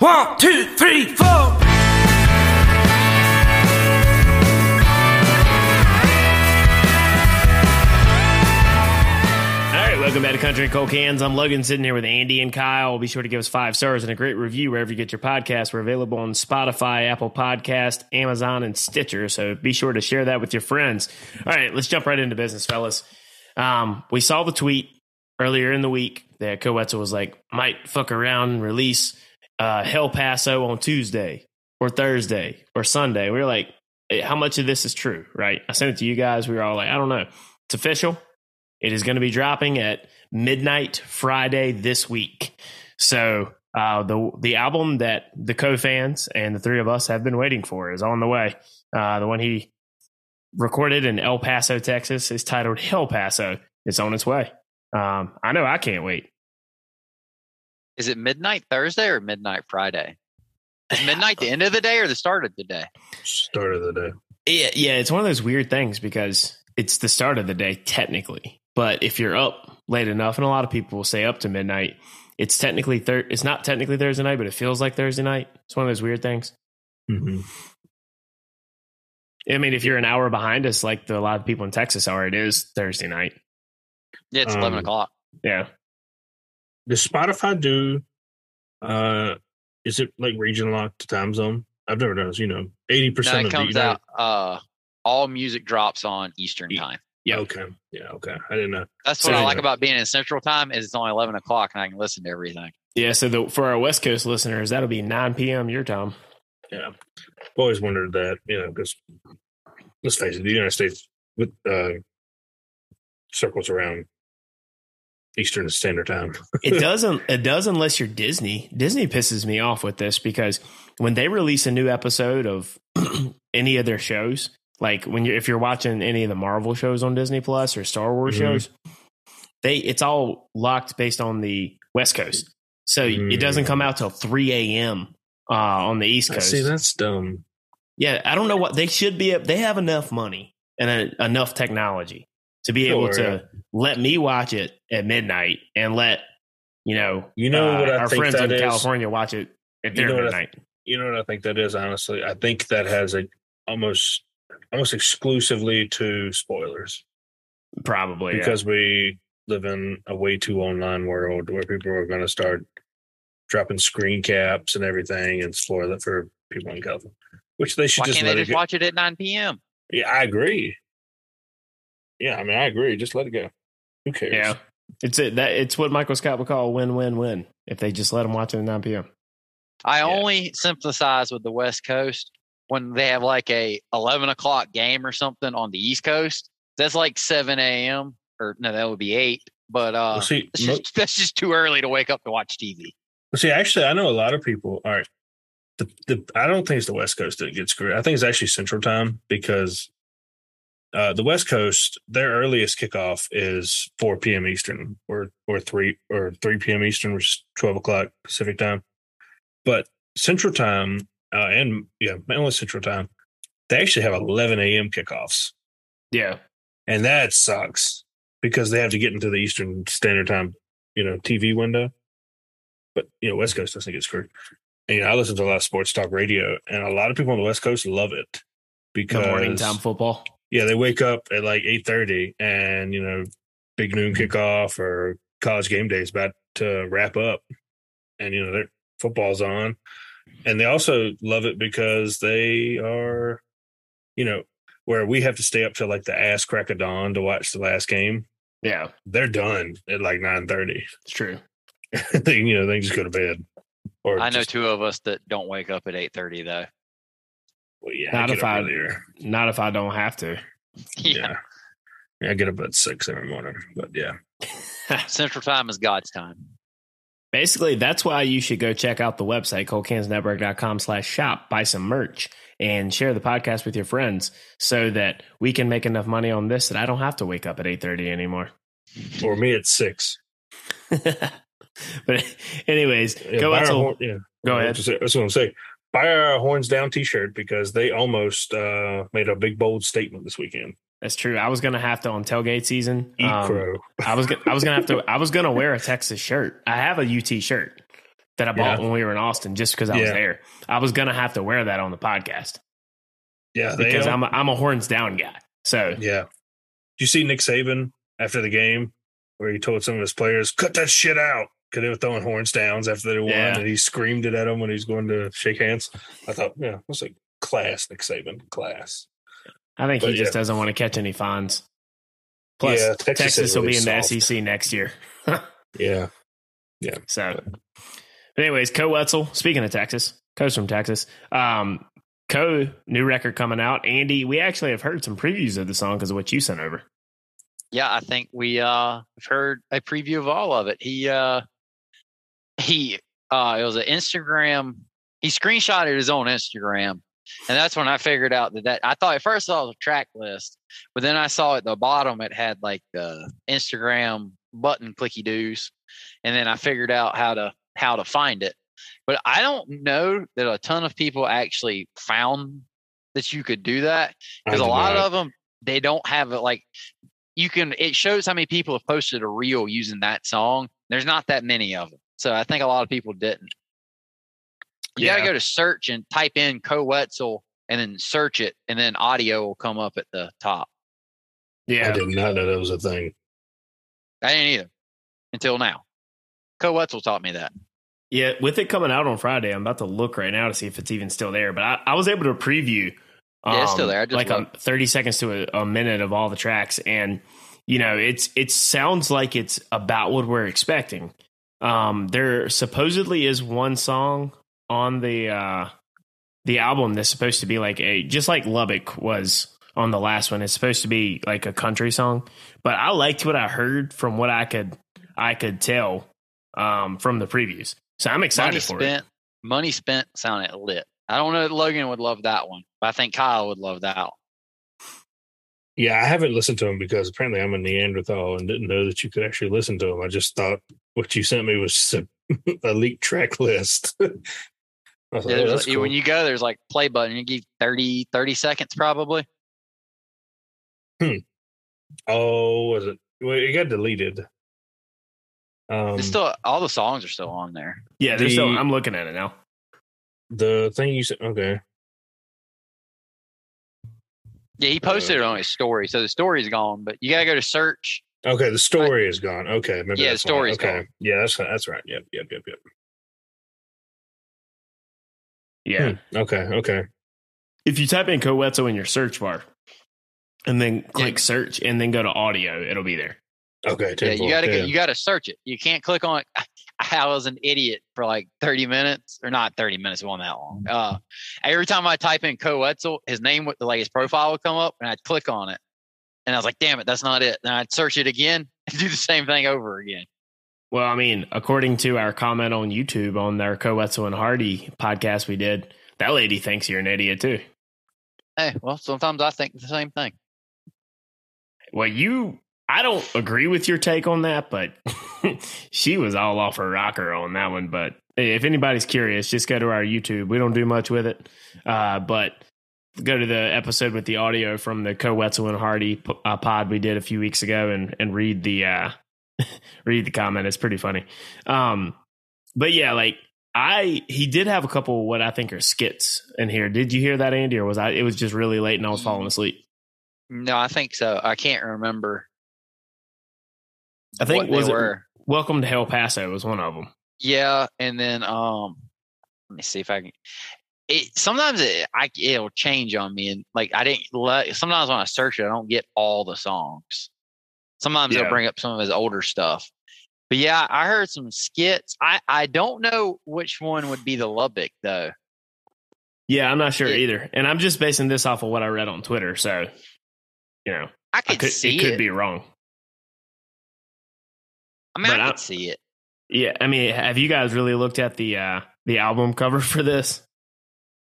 One, two, three, four. All right, welcome back to Country and Cold Cans. I'm Logan sitting here with Andy and Kyle. Be sure to give us five stars and a great review wherever you get your podcast. We're available on Spotify, Apple Podcast, Amazon, and Stitcher. So be sure to share that with your friends. All right, let's jump right into business, fellas. Um, we saw the tweet earlier in the week that Koe Wetzel was like, might fuck around and release uh, Hell Paso on Tuesday or Thursday or Sunday. We were like, eh, how much of this is true, right? I sent it to you guys. We were all like, I don't know. It's official. It is going to be dropping at midnight Friday this week. So uh, the the album that the Koe fans and the three of us have been waiting for is on the way. Uh, the one he recorded in El Paso, Texas, is titled Hell Paso. It's on its way. Um, I know I can't wait. Is it midnight Thursday or midnight Friday? Is midnight the end of the day or the start of the day? Start of the day. Yeah, yeah, it's one of those weird things because it's the start of the day technically, but if you're up late enough, and a lot of people will say up to midnight, it's technically thir- It's not technically Thursday night, but it feels like Thursday night. It's one of those weird things. hmm I mean, if you're an hour behind us, like the, a lot of people in Texas are, it is Thursday night. Yeah, it's eleven Um, o'clock. Yeah, Does Spotify do? Uh, is it like region locked to time zone? I've never done this. You know, eighty No, percent it of comes the out. Uh, all music drops on Eastern time. Yeah. Okay, yeah, okay. I didn't know. That's So- what I like about being in Central time is it's only eleven o'clock and I can listen to everything. yeah. So the, for our West Coast listeners, that'll be 9 p.m. your time. Yeah, I've always wondered that. You know, because let's face it, the United States with uh circles around Eastern Standard Time. it doesn't it does unless you're disney disney pisses me off with this because when they release a new episode of any of their shows like when you if you're watching any of the marvel shows on disney plus or star wars Mhm. shows they it's all locked based on the west coast so it doesn't come out till 3 a.m uh, on the east I coast see, that's dumb. yeah i don't know what they should be they have enough money and uh, enough technology to be able to let me watch it at midnight and let you know You know uh, what I our think friends in is? California watch it at You their know what I- You know what I think that is, honestly? I think that has a almost almost exclusively to spoilers Probably yeah. because we live in a way too online world where people are going to start dropping screen caps and everything and spoil it for people in California, which they should Why just can't let they it just go. watch it at nine p.m.? Yeah, I agree. Yeah, I mean, I agree. Just let it go. Who cares? yeah, it's it. That it's what Michael Scott would call win-win-win if they just let them watch it at 9 p.m. I Yeah. only sympathize with the West Coast when they have like a eleven o'clock game or something on the East Coast. That's like seven a.m. or no, that would be eight. But uh, Well, see, that's mo- just, that's just too early to wake up to watch TV. Well, See, actually, I know a lot of people. All right, the the I don't think it's the West Coast that gets screwed. I think it's actually Central Time because uh, the West Coast their earliest kickoff is four p.m. Eastern or or three or three p.m. Eastern, which is twelve o'clock Pacific time. But Central Time uh, and yeah, mainly Central Time, they actually have eleven a.m. kickoffs, Yeah, and that sucks because they have to get into the Eastern Standard Time, you know, TV window. But you know, West Coast doesn't get screwed. And, you know, I listen to a lot of sports talk radio, and a lot of people on the West Coast love it the because morning time football. Yeah, they wake up at like eight thirty, and you know, big noon mm-hmm. kickoff or college game day is about to wrap up, and you know, their football's on, and they also love it because they are, you know, where we have to stay up till like the ass crack of dawn to watch the last game. Yeah, They're done at like nine thirty. it's true. they, you know, they just go to bed. Or I know just- two of us that don't wake up at eight thirty though. Well, yeah, Not I if I- earlier. Not if I don't have to. yeah. Yeah. yeah, I get up at six every morning. But yeah, Central Time is God's time. Basically, that's why you should go check out the website, coldcansnetwork.com slash shop, buy some merch, and share the podcast with your friends so that we can make enough money on this that I don't have to wake up at 8.30 anymore. or me at six. but anyways, Yeah, go buy out our to, horn- yeah. go I ahead. was gonna say- That's what I'm saying. Buy our horns down T-shirt because they almost uh, made a big bold statement this weekend. That's true. I was gonna have to on tailgate season. Eat um, crow. I was gonna, I was gonna have to. I was gonna wear a Texas shirt. I have a UT shirt that I bought Yeah. when we were in Austin just because I was there. I was gonna have to wear that on the podcast Yeah, because I'm a, I'm a horns down guy. So Yeah. You see Nick Saban after the game where he told some of his players, cut that shit out? Because they were throwing horns downs after they won Yeah. and he screamed it at them when he was going to shake hands. I thought, yeah, it was like class, Nick Saban, class. I think But he just yeah. doesn't want to catch any fines. Plus, Yeah, Texas, Texas is will be really in the. SEC next year. Yeah, yeah. So, but anyways, Koe Wetzel. Speaking of Texas, Koe's from Texas. Um, Co new record coming out. Andy, we actually have heard some previews of the song because of what you sent over. Yeah, I think we uh have heard a preview of all of it. He uh he uh it was an Instagram he screenshotted his own Instagram. And that's when I figured out that, that I thought at first I saw it was a track list, but then I saw at the bottom it had like the Instagram button clicky doos. And then I figured out how to how to find it. But I don't know that a ton of people actually found that you could do that because a lot of them they don't have it like you can it shows how many people have posted a reel using that song there's not that many of them so i think a lot of people didn't you got to go to search and type in Koe Wetzel and then search it and then audio will come up at the top Yeah. I did not know that was a thing. i didn't either until now Koe Wetzel taught me that yeah. With it coming out on Friday, I'm about to look right now to see if it's even still there. But I, I was able to preview. Yeah, it's still um, there. I just like a, 30 seconds to a, a minute of all the tracks, and you know, it's it sounds like it's about what we're expecting. Um, there supposedly is one song on the uh, the album that's supposed to be like a just like Lubbock was on the last one. It's supposed to be like a country song, but I liked what I heard from what I could I could tell um, from the previews. So I'm excited money for spent money spent sounded lit i don't know that logan would love that one but i think kyle would love that one. Yeah, I haven't listened to him because apparently I'm a Neanderthal and didn't know that you could actually listen to him. I just thought what you sent me was a, a leaked track list. I like, Yeah, oh, like- cool. when you go there's like play button you give 30 30 seconds probably Hmm. oh, was it? Well, it got deleted. Um, it's still all the songs are still on there. Yeah, there's still, the- I'm looking at it now. the thing you said. Okay, Yeah, he posted it on his story, so the story's gone. But you gotta go to search. Okay. The story is gone. Okay, maybe Yeah, the that's why. story's okay. gone. Yeah, that's that's right. Yep, yep, yep, yep. Yeah. Hmm, Okay, okay. If you type in Koe Wetzel in your search bar and then click Yeah. search and then go to audio, it'll be there. Okay, Yeah, you gotta get, you gotta search it. You can't click on it. I was an idiot for like 30 minutes, or not 30 minutes, it wasn't that long. Uh, every time I type in Koe Wetzel, his name would like his profile would come up, and I'd click on it, and I was like, "Damn it, that's not it." And I'd search it again and do the same thing over again. Well, I mean, according to our comment on YouTube on their Koe Wetzel and Hardy podcast we did, that lady thinks you're an idiot too. Hey, well, sometimes I think the same thing. Well, you, I don't agree with your take on that, but she was all off her rocker on that one. But hey, if anybody's curious, just go to our YouTube. We don't do much with it, uh, but go to the episode with the audio from the Koe Wetzel and Hardy uh, pod we did a few weeks ago and and read the uh, read the comment. It's pretty funny. Um, but yeah, like I he did have a couple what I think are skits in here. Did you hear that, Andy, or was I? It was just really late and I was falling asleep. No, I think so. I can't remember. I think they it were. Welcome to El Paso was one of them. Yeah, and then um, let me see if I can. It sometimes it I it'll change on me, and like I didn't. Let, sometimes when I search it, I don't get all the songs. Sometimes Yeah. they'll bring up some of his older stuff. But yeah, I heard some skits. I I don't know which one would be the Lubbock though. Yeah, I'm not sure Yeah. either, and I'm just basing this off of what I read on Twitter. So, you know, I I could, could, see it it. could be wrong. I mean, but I I- see it. Yeah, I mean, have you guys really looked at the uh the album cover for this?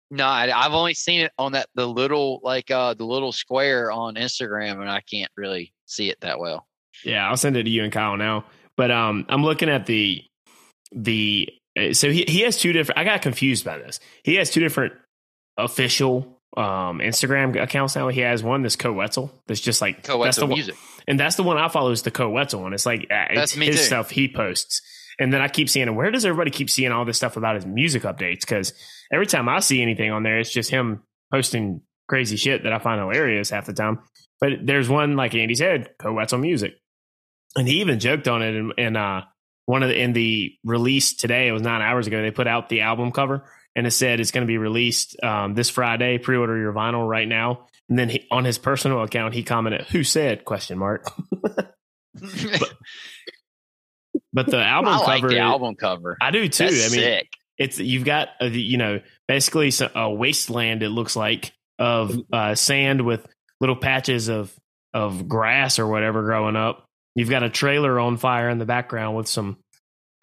No, I, I've only seen it on that the little like uh the little square on Instagram, and I can't really see it that well. Yeah, I'll send it to you and Kyle now. But um, I'm looking at the the uh, so he he has two different. I got confused by this. He has two different official um Instagram accounts now. He has one that's Koe Wetzel. That's just like that's the Koe Wetzel one, music. and that's the one I follow is the Koe Wetzel one. It's like uh, it's his too. stuff he posts, And then I keep seeing, where does everybody keep seeing all this stuff about his music updates? Because every time I see anything on there, it's just him posting crazy shit that I find hilarious half the time. But there's one, like Andy said, Koe Wetzel Music. And he even joked on it in, in uh, one of the, in the release today, it was nine hours ago, they put out the album cover and it said it's going to be released um, this Friday. Pre-order your vinyl right now. And then he, on his personal account, he commented, "Who said?" question mark. but, but the album I like cover, the album cover. I do too. That's I mean, sick. it's you've got a, you know basically a wasteland. It looks like of uh, sand with little patches of of grass or whatever growing up. You've got a trailer on fire in the background with some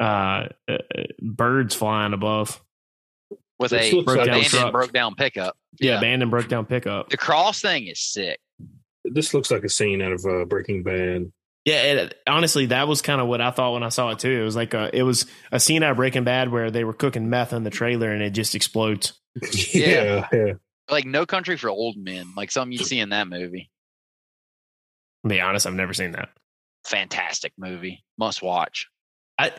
uh, uh, birds flying above. with a looks like abandoned truck. broke down pickup. Yeah, abandoned broke down pickup. The cross thing is sick. This looks like a scene out of uh, Breaking Bad. Yeah, it, honestly, that was kind of what I thought when I saw it too. It was like a, it was a scene out of Breaking Bad where they were cooking meth in the trailer and it just explodes. yeah, yeah. Like No Country for Old Men, like something you'd see in that movie. To be honest, I've never seen that. Fantastic movie, must watch. I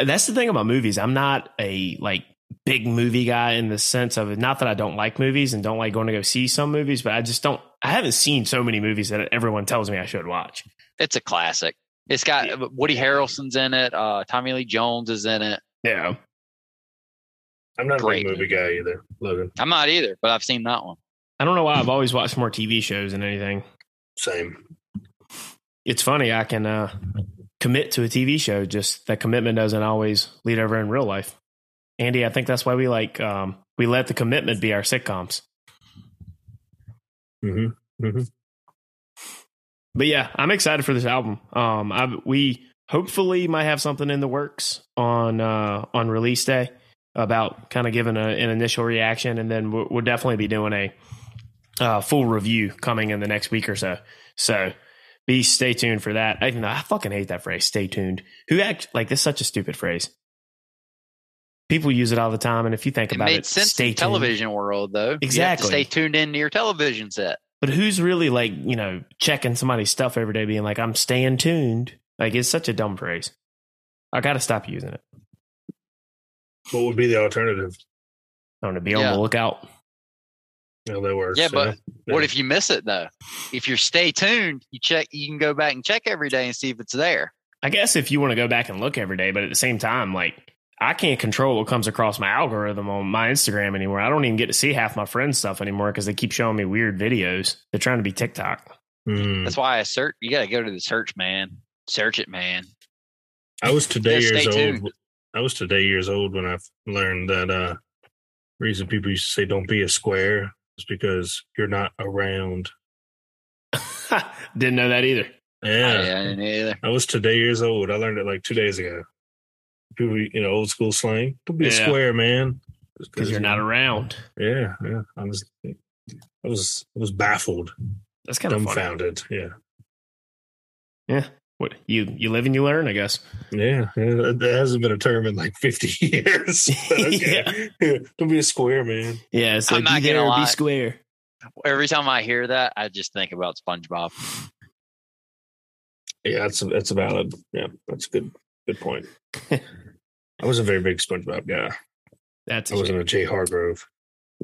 that's the thing about movies. I'm not a like big movie guy in the sense of not that I don't like movies and don't like going to go see some movies, but I just don't. I haven't seen so many movies that everyone tells me I should watch. It's a classic. It's got Woody Harrelson's in it. Uh, Tommy Lee Jones is in it. Yeah, I'm not a Great big movie guy either, Logan. I'm not either, but I've seen that one. I don't know why I've always watched more TV shows than anything. Same. It's funny I can uh, commit to a TV show, just that commitment doesn't always lead over in real life. Andy, I think that's why we like um, we let the commitment be our sitcoms. hmm hmm but yeah, I'm excited for this album. Um, I, we hopefully might have something in the works on uh, on release day about kind of giving a, an initial reaction, and then we'll, we'll definitely be doing a uh, full review coming in the next week or so. So be stay tuned for that. Though I fucking hate that phrase, "stay tuned." Who act like this? is Such a stupid phrase. People use it all the time, and if you think It about made it, sense stay in tuned. television world though. You have to Exactly. stay tuned in to your television set. But who's really like, you know, checking somebody's stuff every day, being like, I'm staying tuned? Like, it's such a dumb phrase. I got to stop using it. What would be the alternative? I'm gonna be on the lookout. No, that works. Yeah, but yeah. What if you miss it though? If you're stay tuned, you check. You can go back and check every day and see if it's there. I guess if you want to go back and look every day, but at the same time, like, I can't control what comes across my algorithm on my Instagram anymore. I don't even get to see half my friends' stuff anymore because they keep showing me weird videos. They're trying to be TikTok. Mm. That's why I search. You got to go to the search, man. Search it, man. I was today Yeah, years old. tuned. I was today years old when I learned that uh reason people used to say don't be a square is because you're not around. Didn't know that either. Yeah. Yeah, I didn't either. I was today years old. I learned it like two days ago. People, you know, old school slang. Don't be a square, man. Because you're not around. Yeah, yeah. I was, I was, I was baffled, That's kind of funny. dumbfounded. Yeah, Yeah. What you you live and you learn, I guess. yeah. yeah. That that hasn't been a term in like fifty years. Okay. Yeah. Don't be a square, man. Yeah, it's I'm not gonna there, be square. Every time I hear that, I just think about SpongeBob. Yeah, that's that's a valid. Yeah, that's a good. Good point. I was a very big SpongeBob guy. That's I wasn't a Jay Hargrove.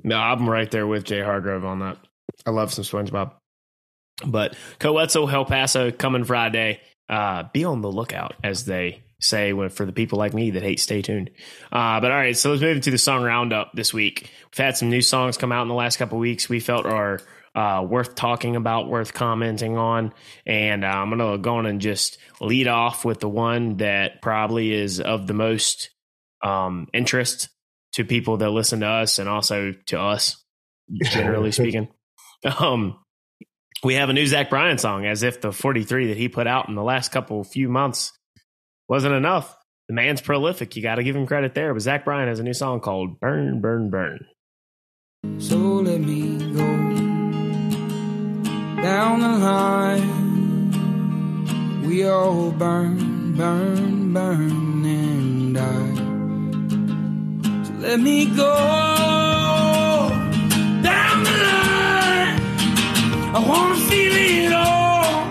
No, I'm right there with Jay Hargrove on that. I love some SpongeBob. But Koe Wetzel, El Paso coming Friday. Uh, be on the lookout, as they say when, for the people like me that hate stay tuned. Uh, but all right, so let's move into the song roundup this week. We've had some new songs come out in the last couple weeks we felt are uh, worth talking about, worth commenting on. And uh, I'm going to go on and just lead off with the one that probably is of the most um, interest to people that listen to us and also to us, generally speaking. Um, we have a new Zach Bryan song, as if the 43 that he put out in the last couple few months wasn't enough. The man's prolific. You got to give him credit there. But Zach Bryan has a new song called Burn, Burn, Burn. So let me go down the line. We all burn, burn, burn and die. So let me go down the line. I wanna feel it all.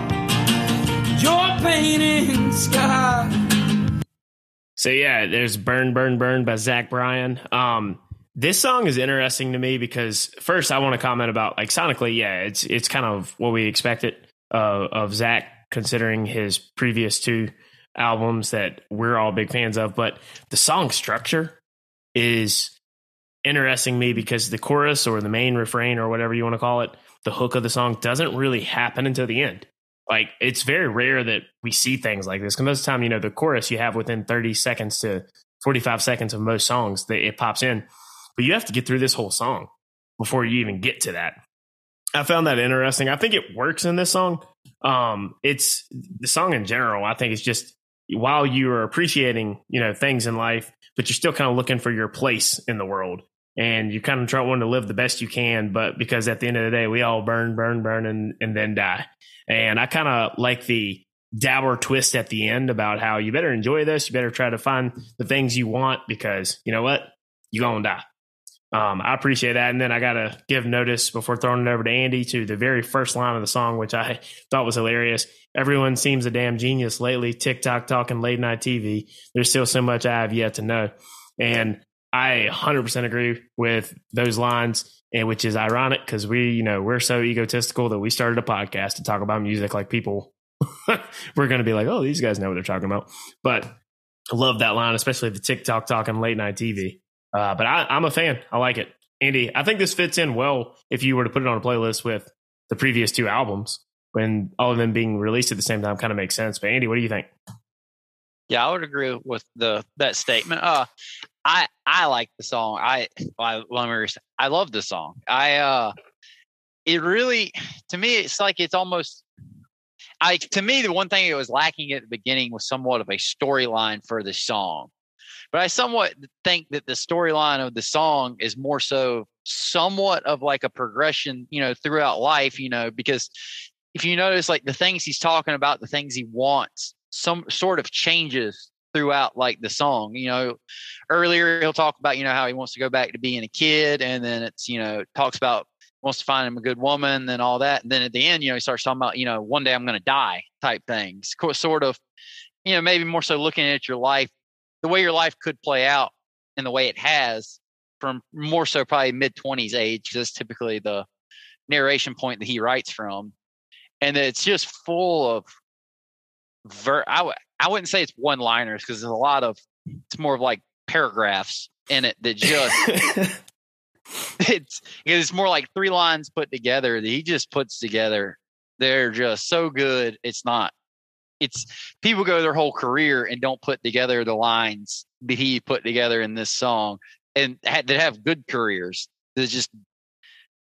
Your pain in sky. So yeah, there's "Burn, Burn, Burn" by Zach Bryan. Um, this song is interesting to me because first I want to comment about like sonically, yeah, it's it's kind of what we expected uh, of Zach considering his previous two albums that we're all big fans of. But the song structure is interesting me because the chorus or the main refrain or whatever you want to call it, the hook of the song doesn't really happen until the end. Like it's very rare that we see things like this. Because most of the time, you know, the chorus you have within 30 seconds to 45 seconds of most songs that it pops in but you have to get through this whole song before you even get to that. I found that interesting. I think it works in this song. Um, it's the song in general. I think it's just while you are appreciating, you know, things in life, but you're still kind of looking for your place in the world, and you kind of try wanting to live the best you can. But because at the end of the day, we all burn, burn, burn, and and then die. And I kind of like the dour twist at the end about how you better enjoy this. You better try to find the things you want because you know what, you're gonna die. Um, I appreciate that. And then I got to give notice before throwing it over to Andy to the very first line of the song, which I thought was hilarious. Everyone seems a damn genius lately. TikTok talking late night TV. There's still so much I have yet to know. And I 100% agree with those lines, and which is ironic because we, you know, we're so egotistical that we started a podcast to talk about music like people. we're going to be like, oh, these guys know what they're talking about. But I love that line, especially the TikTok talking late night TV. Uh, but I, I'm a fan. I like it. Andy, I think this fits in well if you were to put it on a playlist with the previous two albums when all of them being released at the same time kind of makes sense. But Andy, what do you think? Yeah, I would agree with the that statement. Uh, I I like the song. I I I love the song. I uh, it really to me it's like it's almost I to me the one thing it was lacking at the beginning was somewhat of a storyline for the song. But I somewhat think that the storyline of the song is more so somewhat of like a progression, you know, throughout life, you know, because if you notice like the things he's talking about, the things he wants, some sort of changes throughout like the song. You know, earlier he'll talk about, you know, how he wants to go back to being a kid, and then it's, you know, talks about wants to find him a good woman and all that. And then at the end, you know, he starts talking about, you know, one day I'm going to die type things, sort of, you know, maybe more so looking at your life the way your life could play out and the way it has from more so probably mid 20s age because that's typically the narration point that he writes from and it's just full of ver I w- I wouldn't say it's one liners because there's a lot of it's more of like paragraphs in it that just it's it's more like three lines put together that he just puts together. They're just so good it's not it's people go their whole career and don't put together the lines that he put together in this song and that have good careers. It's just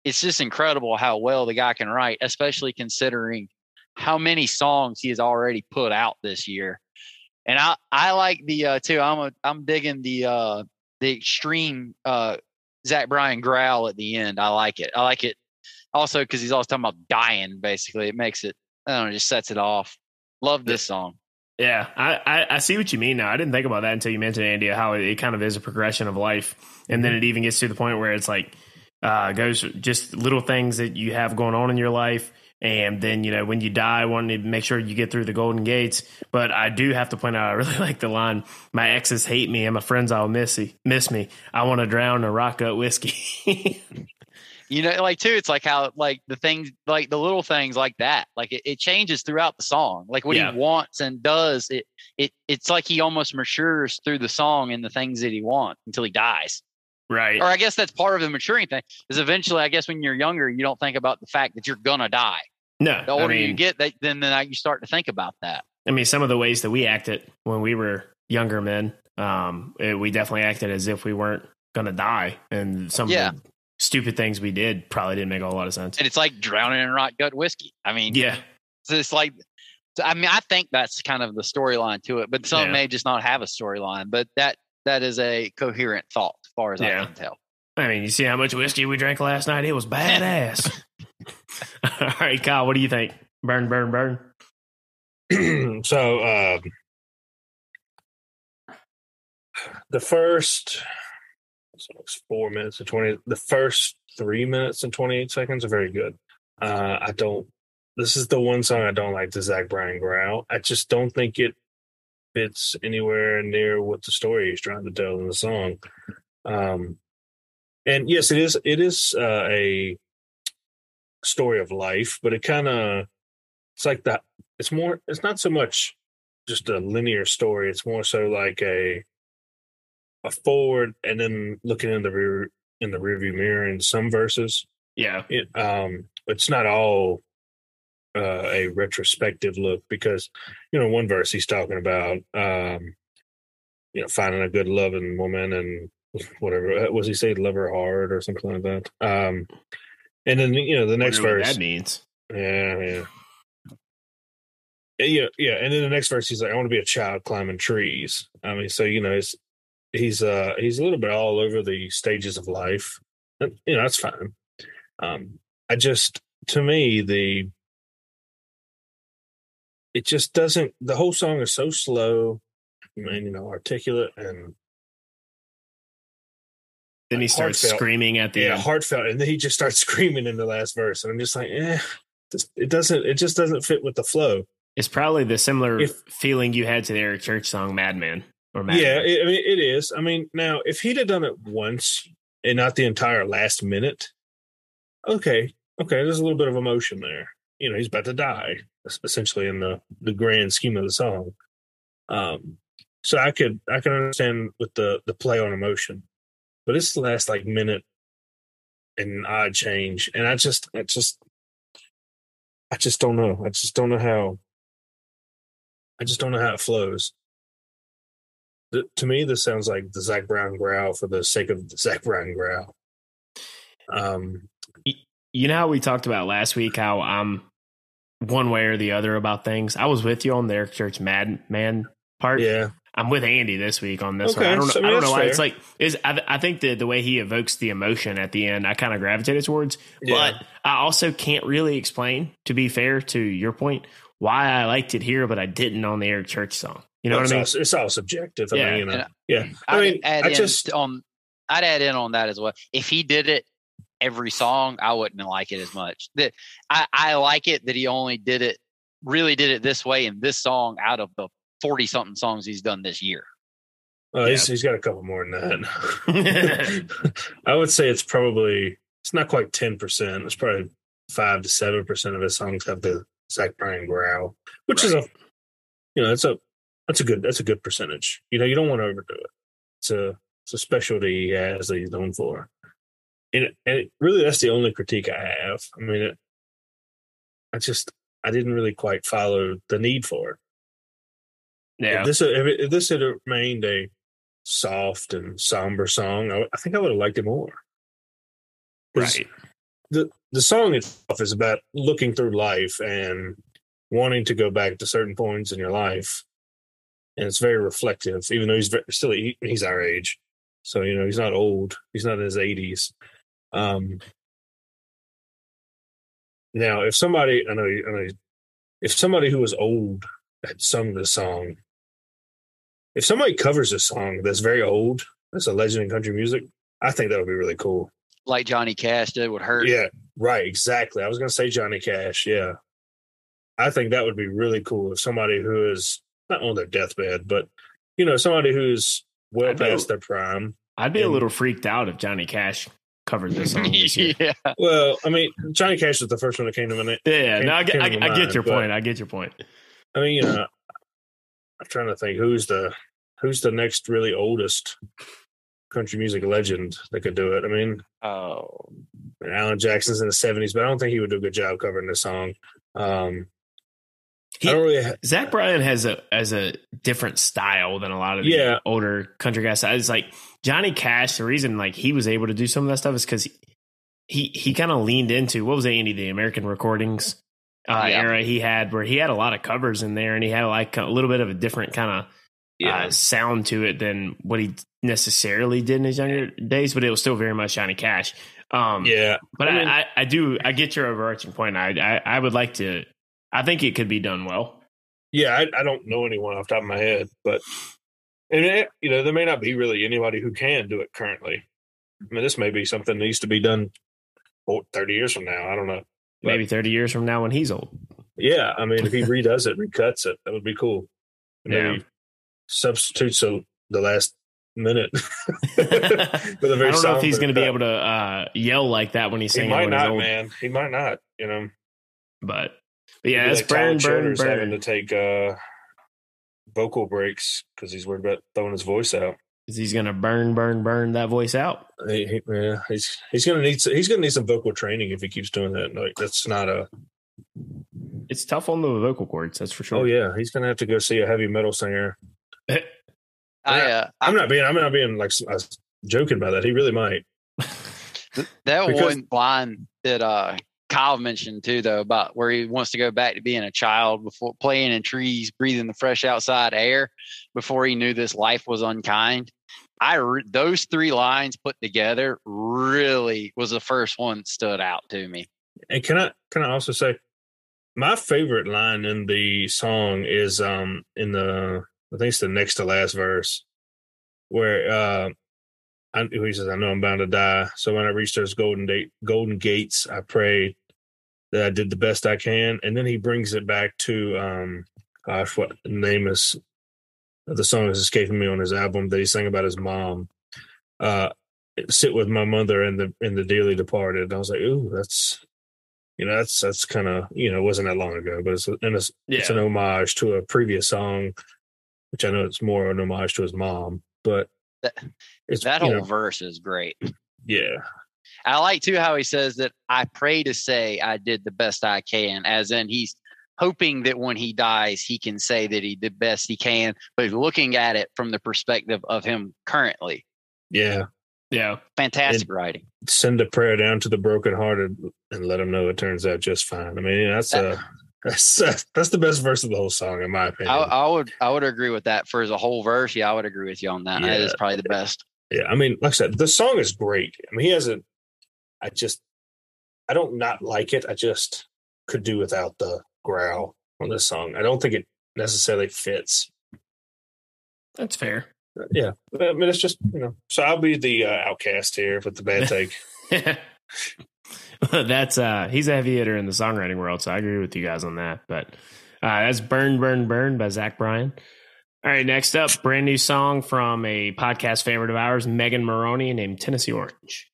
it's just incredible how well the guy can write, especially considering how many songs he has already put out this year. And I I like the uh too. I'm a, I'm digging the uh the extreme uh Zach Bryan growl at the end. I like it. I like it also because he's always talking about dying. Basically, it makes it I don't know, It just sets it off. Love this song. Yeah, I, I, I, see what you mean now. I didn't think about that until you mentioned Andy, how it, kind of is a progression of life. And then it even gets to the point where it's like, uh, goes just little things that you have going on in your life. And then, you know, when you die, want to make sure you get through the golden gates. But I do have to point out, I really like the line, my exes hate me and my friends all miss, miss me. I want to drown in rock up whiskey. you know like too it's like how like the things like the little things like that like it, it changes throughout the song like what yeah. he wants and does it it it's like he almost matures through the song and the things that he wants until he dies right or i guess that's part of the maturing thing is eventually i guess when you're younger you don't think about the fact that you're gonna die no the older I mean, you get that then then you start to think about that i mean some of the ways that we acted when we were younger men um it, we definitely acted as if we weren't gonna die and some yeah. Of the stupid things we did probably didn't make a whole lot of sense. And it's like drowning in rot gut whiskey. I mean, yeah, so it's like, I mean, I think that's kind of the storyline to it, but some yeah. may just not have a storyline. But that that is a coherent thought, as far as yeah. I can tell. I mean, you see how much whiskey we drank last night? It was badass. All right, Kyle, what do you think? Burn, burn, burn. so, um, the first so it's four minutes and 20. The first three minutes and 28 seconds are very good. Uh, I don't, this is the one song I don't like the Zach Bryan growl. I just don't think it, fits anywhere near what the story he's trying to tell in the song. Um, and yes, it is it is uh, a story of life, but it kind of it's like that. It's more. It's not so much just a linear story. It's more so like a a forward and then looking in the rear in the rearview mirror in some verses. Yeah. It, um, it's not all uh, a retrospective look because you know one verse he's talking about um, you know finding a good loving woman and whatever uh, was he say love her hard or something like that. Um, and then you know the next verse that means. yeah, yeah. Yeah, yeah, and then the next verse he's like, "I want to be a child climbing trees." I mean, so you know, he's he's uh he's a little bit all over the stages of life, and you know that's fine. Um, I just, to me, the it just doesn't. The whole song is so slow, and you know, articulate and Then he starts Heartfelt. screaming at the yeah, end. heartfelt, and then he just starts screaming in the last verse, and I'm just like, eh, this- it doesn't. It just doesn't fit with the flow. It's probably the similar If- feeling you had to the Eric Church song "Madman" or "Madman." Yeah, it, I mean, it is. I mean, now if he'd have done it once and not the entire last minute, okay, okay, there's a little bit of emotion there. You know, he's about to die, essentially in the the grand scheme of the song. Um, so I could I can understand with the the play on emotion, but it's the last like minute and an odd change, and I just I just I just don't know. I just don't know how. I just don't know how it flows th- to me, this sounds like the Zach Bryan growl for the sake of the Zach Bryan growl. Um, You know how we talked about last week how I'm one way or the other about things. I was with you on the Eric Church "Madman" part. yeah, I'm with Andy this week on this one. Okay, I don't know. so, I don't know why fair. it's like is. I, I think the the way he evokes the emotion at the end, I kind of gravitated towards. Yeah. But I also can't really explain, to be fair to your point, why I liked it here, but I didn't on the Eric Church song. You know it's what I mean? All, it's all subjective. I Yeah. mean, you know, yeah. I I'd mean, add I just on. I'd add in on that as well. If he did it every song, I wouldn't like it as much. That I, I like it that he only did it, really did it this way in this song out of the forty something songs he's done this year. uh, he's, he's got a couple more than that. I would say it's probably it's not quite ten percent. It's probably five to seven percent of his songs have the Zach Bryan growl, which is a you know it's a that's a good that's a good percentage. You know, you don't want to overdo it. It's a it's a specialty he has that he's known for. And, and it, really, that's the only critique I have. I mean, it, I just I didn't really quite follow the need for it. yeah. If this if, it, if this had remained a soft and somber song, I, I think I would have liked it more. Right. The the song itself is about looking through life and wanting to go back to certain points in your life, and it's very reflective. Even though he's very, still he, he's our age, so you know he's not old. He's not in his eighties. Um, now, if somebody I know, I know if somebody who was old had sung this song, if somebody covers a song that's very old, that's a legend in country music, I think that would be really cool. Like Johnny Cash did with Hurt. Yeah, right, exactly. I was going to say Johnny Cash. Yeah, I think that would be really cool if somebody who is not on their deathbed, but you know, somebody who's well I'd be- past their prime. I'd be a little freaked out if Johnny Cash covered this song this year. yeah. Well, I mean, Johnny Cash was the first one that came to my. Yeah, yeah. Came- No, I, get- came I, to my I get your but- point. I get your point. I mean, you know, I'm trying to think who's the who's the next really oldest country music legend that could do it. I mean, Oh, And Alan Jackson's in the seventies, but I don't think he would do a good job covering this song. Um, He- I don't really. Ha- Zach Bryan has a has a different style than a lot of the Yeah. older country guys. It's like Johnny Cash. The reason like he was able to do some of that stuff is because he he, he kind of leaned into what was it, Andy the American recordings uh, Yeah. era he had where he had a lot of covers in there and he had like a little bit of a different kind of uh, sound to it than what he necessarily did in his younger days, but it was still very much Johnny Cash. Um, yeah, but I I, mean- I, I do I get your overarching point. I, I I would like to. I think it could be done well. yeah. I, I don't know anyone off the top of my head, but and it, you know, there may not be really anybody who can do it currently. I mean, this may be something that needs to be done oh, 30 years from now. I don't know. But- Maybe thirty years from now when he's old. Yeah, I mean, if he redoes it, recuts it, that would be cool. Maybe, Yeah. substitutes the the last minute. I don't know if he's going to be able to uh, yell like that when he's singing. He might not, man. He might not. You know. But, but yeah, Maybe that's like Tyler burn, burn, having to take uh, vocal breaks because he's worried about throwing his voice out. Because he's going to burn, burn, burn that voice out. He, he, yeah, he's he's gonna need he's gonna need some vocal training if he keeps doing that. Like that's not a. It's tough on the vocal cords, that's for sure. Oh yeah, he's gonna have to go see a heavy metal singer. I uh, I'm not being I'm not being like joking about that. He really might. that Because- one line that uh Kyle mentioned too, though, about where he wants to go back to being a child before playing in trees, breathing the fresh outside air before he knew this life was unkind. I re- those three lines put together really was the first one that stood out to me. And can I can I also say my favorite line in the song is um in the I think it's the next to last verse where uh I, he says I know I'm bound to die so when I reach those golden date golden gates I pray that I did the best I can. And then he brings it back to um gosh what name is the song is escaping me on his album that he sang about his mom uh sit with my mother and the in the dearly departed. And I was like ooh that's you know that's that's kind of you know it wasn't that long ago but it's and it's, it's an homage to a previous song which i know it's more an homage to his mom but That- That whole know, verse is great. yeah I like too how he says that I pray to say I did the best I can, as in he's hoping that when he dies, he can say that he did best he can, but he's looking at it from the perspective of him currently. yeah Yeah. Fantastic writing. send a prayer down to the brokenhearted and let them know it turns out just fine i mean that's That- a that's uh, that's the best verse of the whole song in my opinion I, I would I would agree with that for the whole verse. Yeah, I would agree with you on that. That Yeah. is probably the best. Yeah, I mean, like I said, the song is great. I mean, he has a. I just, I don't not like it. I just could do without the growl on this song. I don't think it necessarily fits. That's fair. Yeah, I mean, it's just you know. So I'll be the uh, outcast here with the bad take. that's uh he's a heavy hitter in the songwriting world, so I agree with you guys on that. But uh that's Burn, Burn, Burn by Zach Bryan. All right, next up, brand new song from a podcast favorite of ours, Megan Moroney, named Tennessee Orange.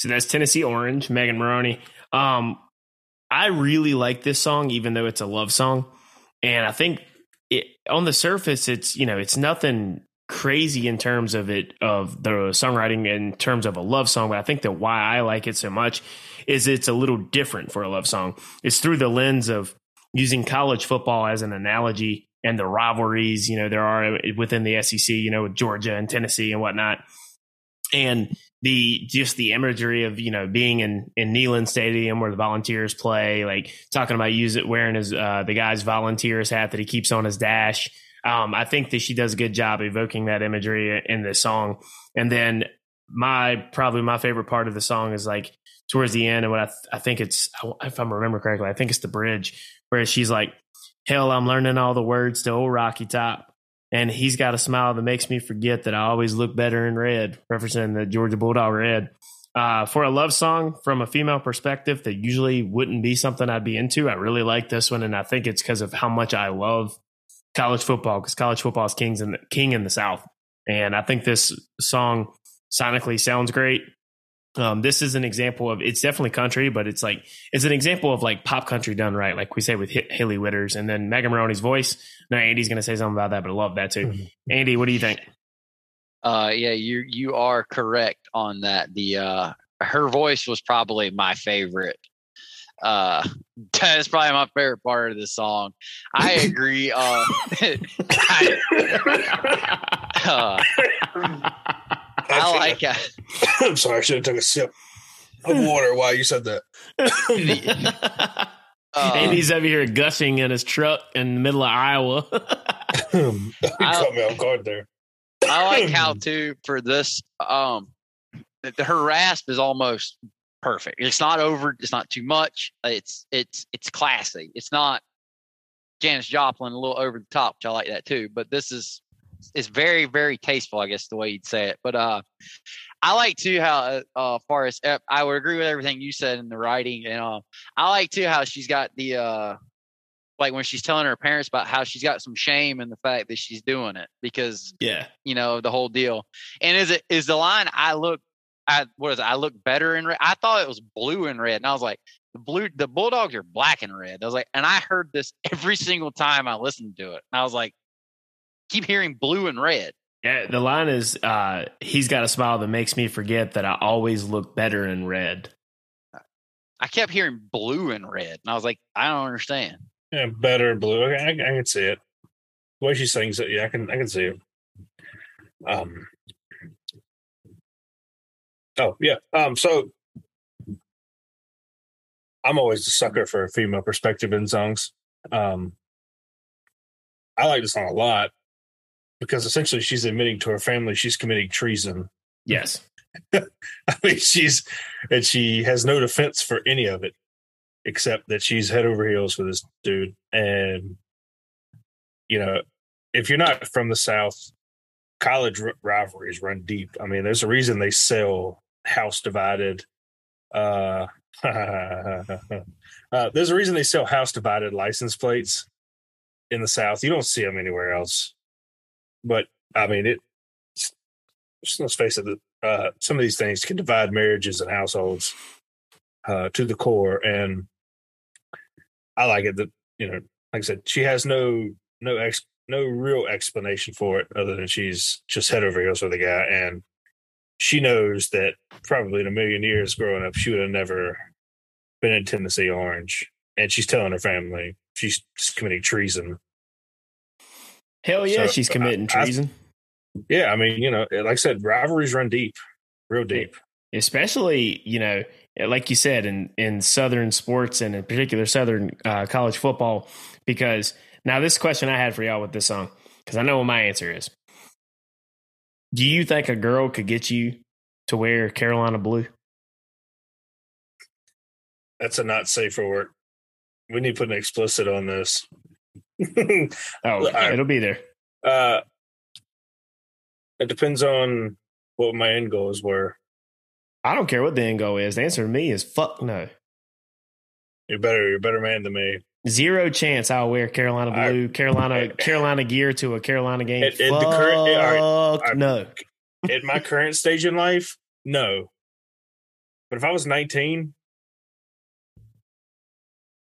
So that's Tennessee Orange, Megan Moroney. Um, I really like this song, even though it's a love song. And I think it, on the surface, it's you know, it's nothing crazy in terms of it of the songwriting in terms of a love song. But I think that why I like it so much is it's a little different for a love song. It's through the lens of using college football as an analogy and the rivalries, you know, there are within the SEC, you know, with Georgia and Tennessee and whatnot. And the just the imagery of you know being in in Neyland Stadium where the Volunteers play, like talking about it wearing his uh, the guy's Volunteers hat that he keeps on his dash. Um, I think that she does a good job evoking that imagery in this song. And then my probably my favorite part of the song is like towards the end, and what I, th- I think it's if I remember correctly, I think it's the bridge where she's like, "Hell, I'm learning all the words to old Rocky Top." And he's got a smile that makes me forget that I always look better in red, referencing the Georgia Bulldog red. Uh, for a love song from a female perspective that usually wouldn't be something I'd be into, I really like this one, and I think it's because of how much I love college football. Because college football is kings in the, king in the South, and I think this song sonically sounds great. Um, this is an example of it's definitely country, but it's like it's an example of like pop country done right, like we say with Hailey Whitters, and then Megan Moroney's voice. No, Andy's going to say something about that, but I love that too. Andy, what do you think? Uh, yeah, you you are correct on that. The uh, her voice was probably my favorite. Uh, that's probably my favorite part of the song. I agree. Uh, I, uh, I like uh, I'm sorry, I should have took a sip of water while you said that. Uh, Andy's over here gushing in his truck in the middle of Iowa. you caught me off guard there. I like how too for this um th- her rasp is almost perfect. It's not over. It's not too much. It's it's it's classy. It's not Janis Joplin a little over the top, which I like that too. But this is it's very very tasteful. I guess the way you'd say it. But uh, I like too how uh, uh far as uh, I would agree with everything you said in the writing, and uh, I like too how she's got the uh like when she's telling her parents about how she's got some shame in the fact that she's doing it because Yeah. you know the whole deal. And is it is the line I look I what is it? I look better in red. I thought it was blue and red, and I was like, the blue the bulldogs are black and red. I was like, and I heard this every single time I listened to it. And I was like, keep hearing blue and red. Yeah, the line is uh he's got a smile that makes me forget that I always look better in red. I kept hearing blue and red, and I was like, I don't understand. Yeah, better blue. Okay, I, I can see it. The way she sings it, yeah, I can I can see it. Um. Oh yeah. Um. So I'm always a sucker for a female perspective in songs. Um. I like this song a lot because essentially she's admitting to her family she's committing treason. Yes. I mean, she's and she has no defense for any of it, except that she's head over heels for this dude. And you know, if you're not from the South, college r- rivalries run deep. I mean, there's a reason they sell House Divided. Uh, uh, there's a reason they sell House Divided license plates in the South. You don't see them anywhere else. But I mean, it. Let's face it. Uh, some of these things can divide marriages and households uh, to the core, and I like it that you know, like I said, she has no no ex no real explanation for it other than she's just head over heels with the guy, and she knows that probably in a million years growing up, she would have never been in Tennessee Orange, and she's telling her family she's committing treason. Hell yeah, So, she's committing I- I- treason. Yeah, I mean, you know, like I said, rivalries run deep, real deep. especially you know like you said in in southern sports and in particular southern uh, college football because now this question i had for y'all with this song because i know what my answer is do you think a girl could get you to wear carolina blue That's a not safe for work. We need to put an explicit on this. oh I- it'll be there uh, it depends on what my end goals were. i don't care what the end goal is the answer to me is fuck no You're better. You're a better man than me. Zero chance I'll wear Carolina I- blue, Carolina Carolina gear to a Carolina game. At- at the current- all right, Fuck no. At my current stage in life, no. But if I was 19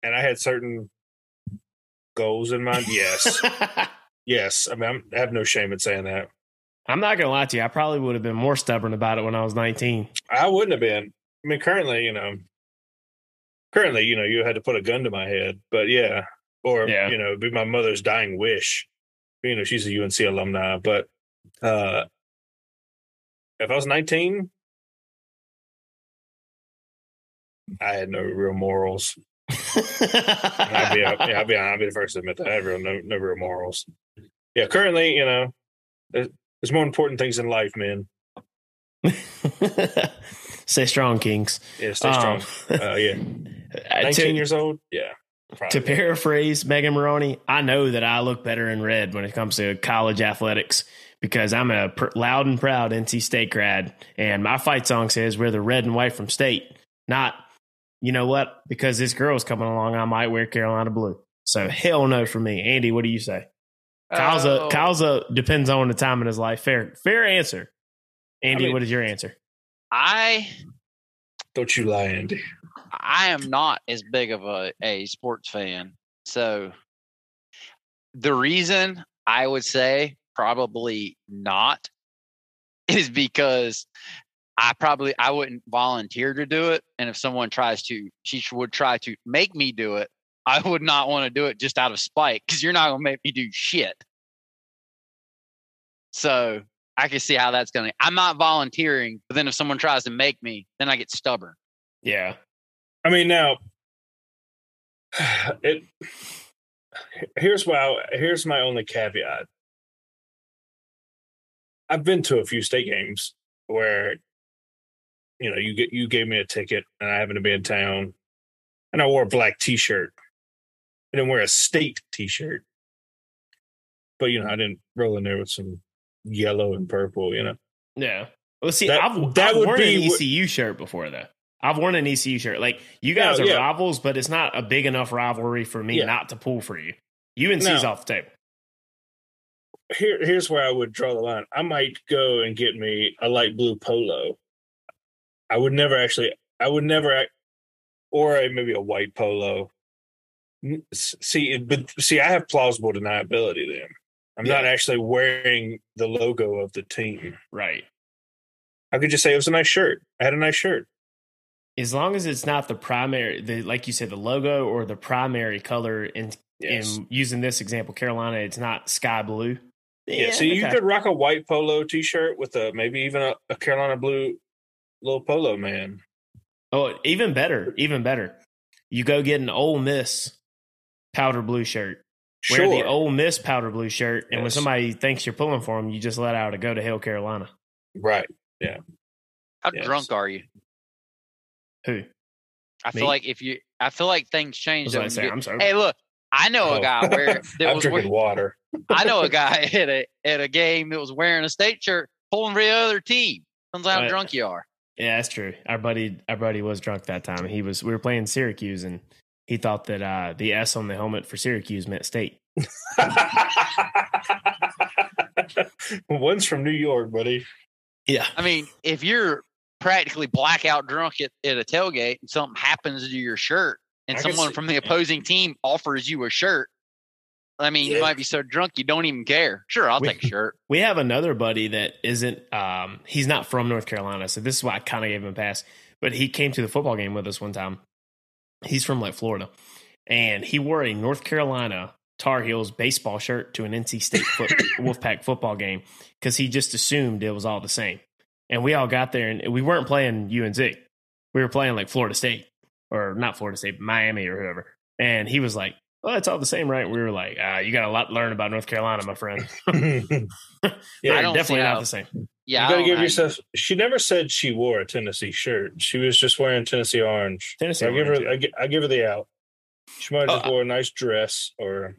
and I had certain goals in mind, yes, yes. I mean, I'm, I have no shame in saying that. I'm not gonna lie to you. I probably would have been more stubborn about it when I was 19. I wouldn't have been. I mean, currently, you know, currently, you know, you had to put a gun to my head, but yeah, or Yeah. you know, be my mother's dying wish. You know, she's a UNC alumni, but uh if I was 19, I had no real morals. I'd be, yeah, I'd be, I'd be the first to admit that I have no, no real morals. Yeah, currently, you know, there's, there's more important things in life, man. Stay strong, Kings. Yeah, stay Um, strong. Uh, yeah, Uh, 19 to, years old. Yeah, to paraphrase Megan Moroney, I know that I look better in red when it comes to college athletics because I'm a pr- loud and proud NC State grad, and my fight song says we're the red and white from state. Not, you know what? Because this girl's coming along, I might wear Carolina blue. So hell no for me. Andy, what do you say? Kyle's a Oh, Kyle's a depends on the time in his life. Fair fair answer. Andy, I mean- what is your answer? I Don't you lie, Andy. I am not as big of a, a sports fan. So the reason I would say probably not is because I probably I wouldn't volunteer to do it. And if someone tries to, she would try to make me do it. I would not want to do it just out of spite because you're not gonna make me do shit. So I can see how that's gonna. I'm not volunteering, but then if someone tries to make me, then I get stubborn. Yeah. I mean, now it. Here's why. Here's my only caveat. I've been to a few state games where you know, you get you gave me a ticket and I happened to be in town and I wore a black t shirt. I didn't wear a state t shirt. But you know, I didn't roll in there with some yellow and purple, you know. Yeah. Well, see, That- I've, that I've would worn be an ECU shirt before, though. I've worn an ECU shirt. Like you guys No, are yeah. rivals, but it's not a big enough rivalry for me Yeah. not to pull for you. UNC's off the table. Here here's where I would draw the line. I might go and get me a light blue polo. I would never actually I would never or a, maybe a white polo. See, but see, I have plausible deniability. Then I'm not actually wearing the logo of the team. Right. I could just say it was a nice shirt. I had a nice shirt. As long as it's not the primary, the like you said, the logo or the primary color. And Yes. in using this example, Carolina, it's not sky blue. Yeah. so you okay. could rock a white polo T-shirt with a maybe even a, a Carolina blue little polo man. Oh, even better, even better. You go get an Ole Miss powder blue shirt. Sure. Wear the Ole Miss powder blue shirt, and when somebody thinks you're pulling for them, you just let out a go to hell, Carolina. right. Yeah. How Yes. drunk are you? Who? I feel like if you, I feel like things change. Was though say, I'm sorry. Hey, look, I know Oh. a guy where that I'm was. drinking Wear, water. I know a guy at a at a game that was wearing a state shirt, pulling for the other team. Depends on how Right. drunk you are. Yeah, that's true. Our buddy, our buddy was drunk that time. He was. We were playing Syracuse, and he thought that uh, the S on the helmet for Syracuse meant state. One's from New York, buddy. Yeah, I mean, if you're practically blackout drunk at, at a tailgate and something happens to your shirt and I someone see- from the opposing team offers you a shirt, I mean, you might be so drunk you don't even care. Sure, I'll We- take a shirt. we have another buddy that isn't. Um, he's not from North Carolina, so this is why I kind of gave him a pass. But he came to the football game with us one time. He's from like Florida, and he wore a North Carolina Tar Heels baseball shirt to an NC State foot, Wolfpack football game because he just assumed it was all the same. And we all got there, and we weren't playing UNC. We were playing like Florida State, or not Florida State, Miami or whoever. And he was like, "Oh, it's all the same, right?" We were like, uh, "You got a lot to learn about North Carolina, my friend." yeah, I don't definitely not the same. Yeah, you got to give know. yourself. She never said she wore a Tennessee shirt. She was just wearing Tennessee orange. Tennessee So I give her. orange, I, gi- I give her the out. She might have just Oh, wore a nice dress, or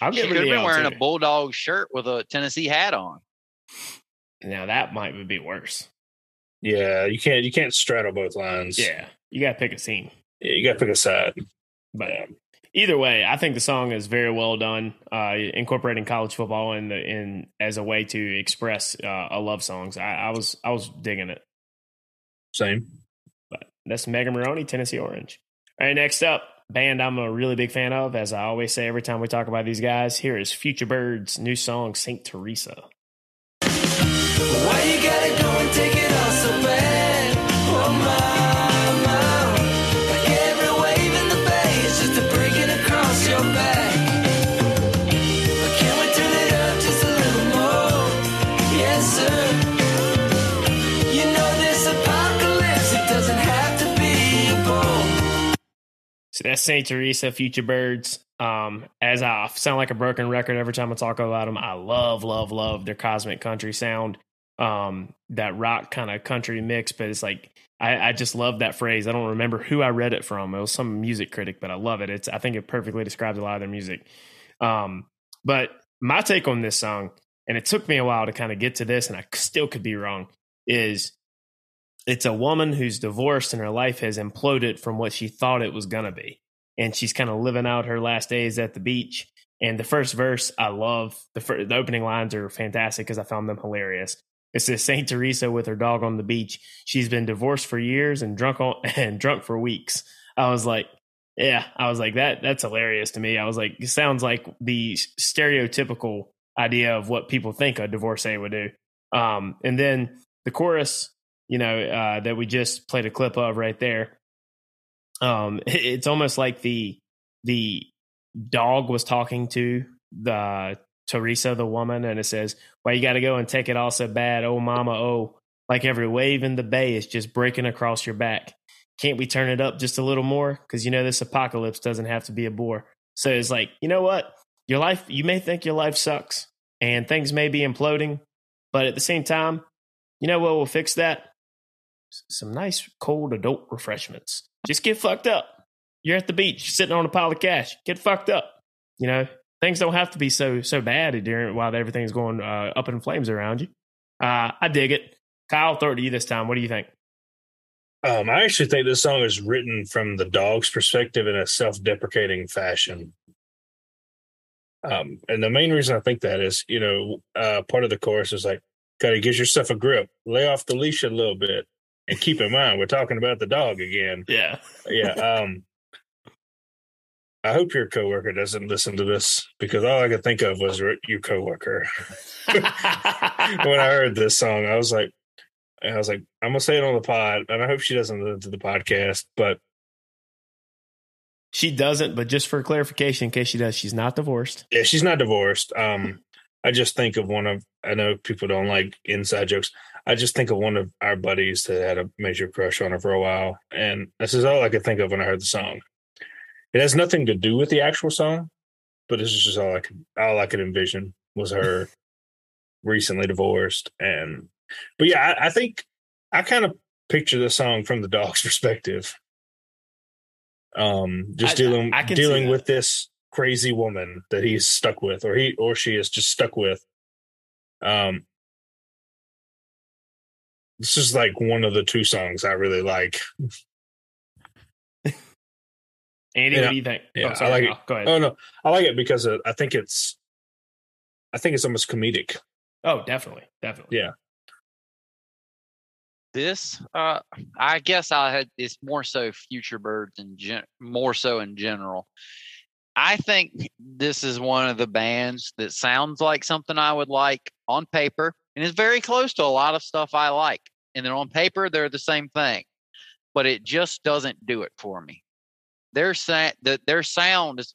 I'll She give could have been wearing too. a bulldog shirt with a Tennessee hat on. Now that might be worse. yeah, you can't. You can't straddle both lines. Yeah, you got to pick a scene. yeah you got to pick a side. But Yeah. Either way, I think the song is very well done, uh, incorporating college football in the in as a way to express uh, a love songs. I, I was I was digging it. Same. But that's Megan Moroney, Tennessee Orange. All right, next up, band I'm a really big fan of, as I always say every time we talk about these guys. Here is Futurebirds' new song, Saint Teresa. Why you gotta go and take it all so bad? That's Saint Teresa, Futurebirds. Um, as I sound like a broken record every time I talk about them, I love, love, love their cosmic country sound. Um, that rock kind of country mix, but it's like I, I just love that phrase. I don't remember who I read it from. It was some music critic, but I love it. It's I think it perfectly describes a lot of their music. Um, but my take on this song, and it took me a while to kind of get to this, and I still could be wrong, is it's a woman who's divorced and her life has imploded from what she thought it was gonna be and she's kind of living out her last days at the beach. And the first verse, I love the fir- the opening lines are fantastic because I found them hilarious. It says Saint Teresa with her dog on the beach. She's been divorced for years and drunk on and drunk for weeks. I was like, yeah, I was like that. That's hilarious to me. I was like, sounds like the stereotypical idea of what people think a divorcee would do. Um, and then the chorus, you know, uh, that we just played a clip of right there. Um it's almost like the the dog was talking to the Teresa the woman and it says why you got to go and take it all so bad? Oh mama oh like every wave in the bay is just breaking across your back. Can't we turn it up just a little more? Because you know this apocalypse doesn't have to be a bore. So it's like you know what? Your life you may think your life sucks and things may be imploding but at the same time you know what will fix that some nice cold adult refreshments. Just get fucked up. You're at the beach, sitting on a pile of cash. Get fucked up. You know, things don't have to be so so bad during while everything's going uh, up in flames around you. Uh, I dig it. Kyle, throw it to you this time. What do you think? Um, I actually think this song is written from the dog's perspective in a self-deprecating fashion. Um, and the main reason I think that is, you know, uh, part of the chorus is like, "Gotta get yourself a grip, lay off the leash a little bit, and keep in mind we're talking about the dog again." Yeah. Yeah. Um, I hope your coworker doesn't listen to this because all I could think of was your coworker. when I heard this song, I was like, I was like, I'm gonna say it on the pod, and I hope she doesn't listen to the podcast. But she doesn't, but just for clarification, in case she does, she's not divorced. yeah, she's not divorced. Um, I just think of one of I know people don't like inside jokes. I just think of one of our buddies that had a major crush on her for a while, and this is all I could think of when I heard the song. It has nothing to do with the actual song, but this is just all I could all I could envision was her recently divorced, and but yeah, I, I think I kind of picture the song from the dog's perspective. Um, just I- dealing I dealing with this crazy woman that he's stuck with, or he or she is just stuck with. Um, this is like one of the two songs I really like. Andy, Yeah. what do you think? Yeah, oh, I sorry, like it. Go ahead. Oh no, I like it because uh, I think it's, I think it's almost comedic. Oh, definitely, definitely. Yeah. This, uh, I guess I had it's more so Futurebirds and gen- more so in general. I think this is one of the bands that sounds like something I would like on paper and is very close to a lot of stuff I like. And then on paper, they're the same thing, but it just doesn't do it for me. Their sa- the, their sound is,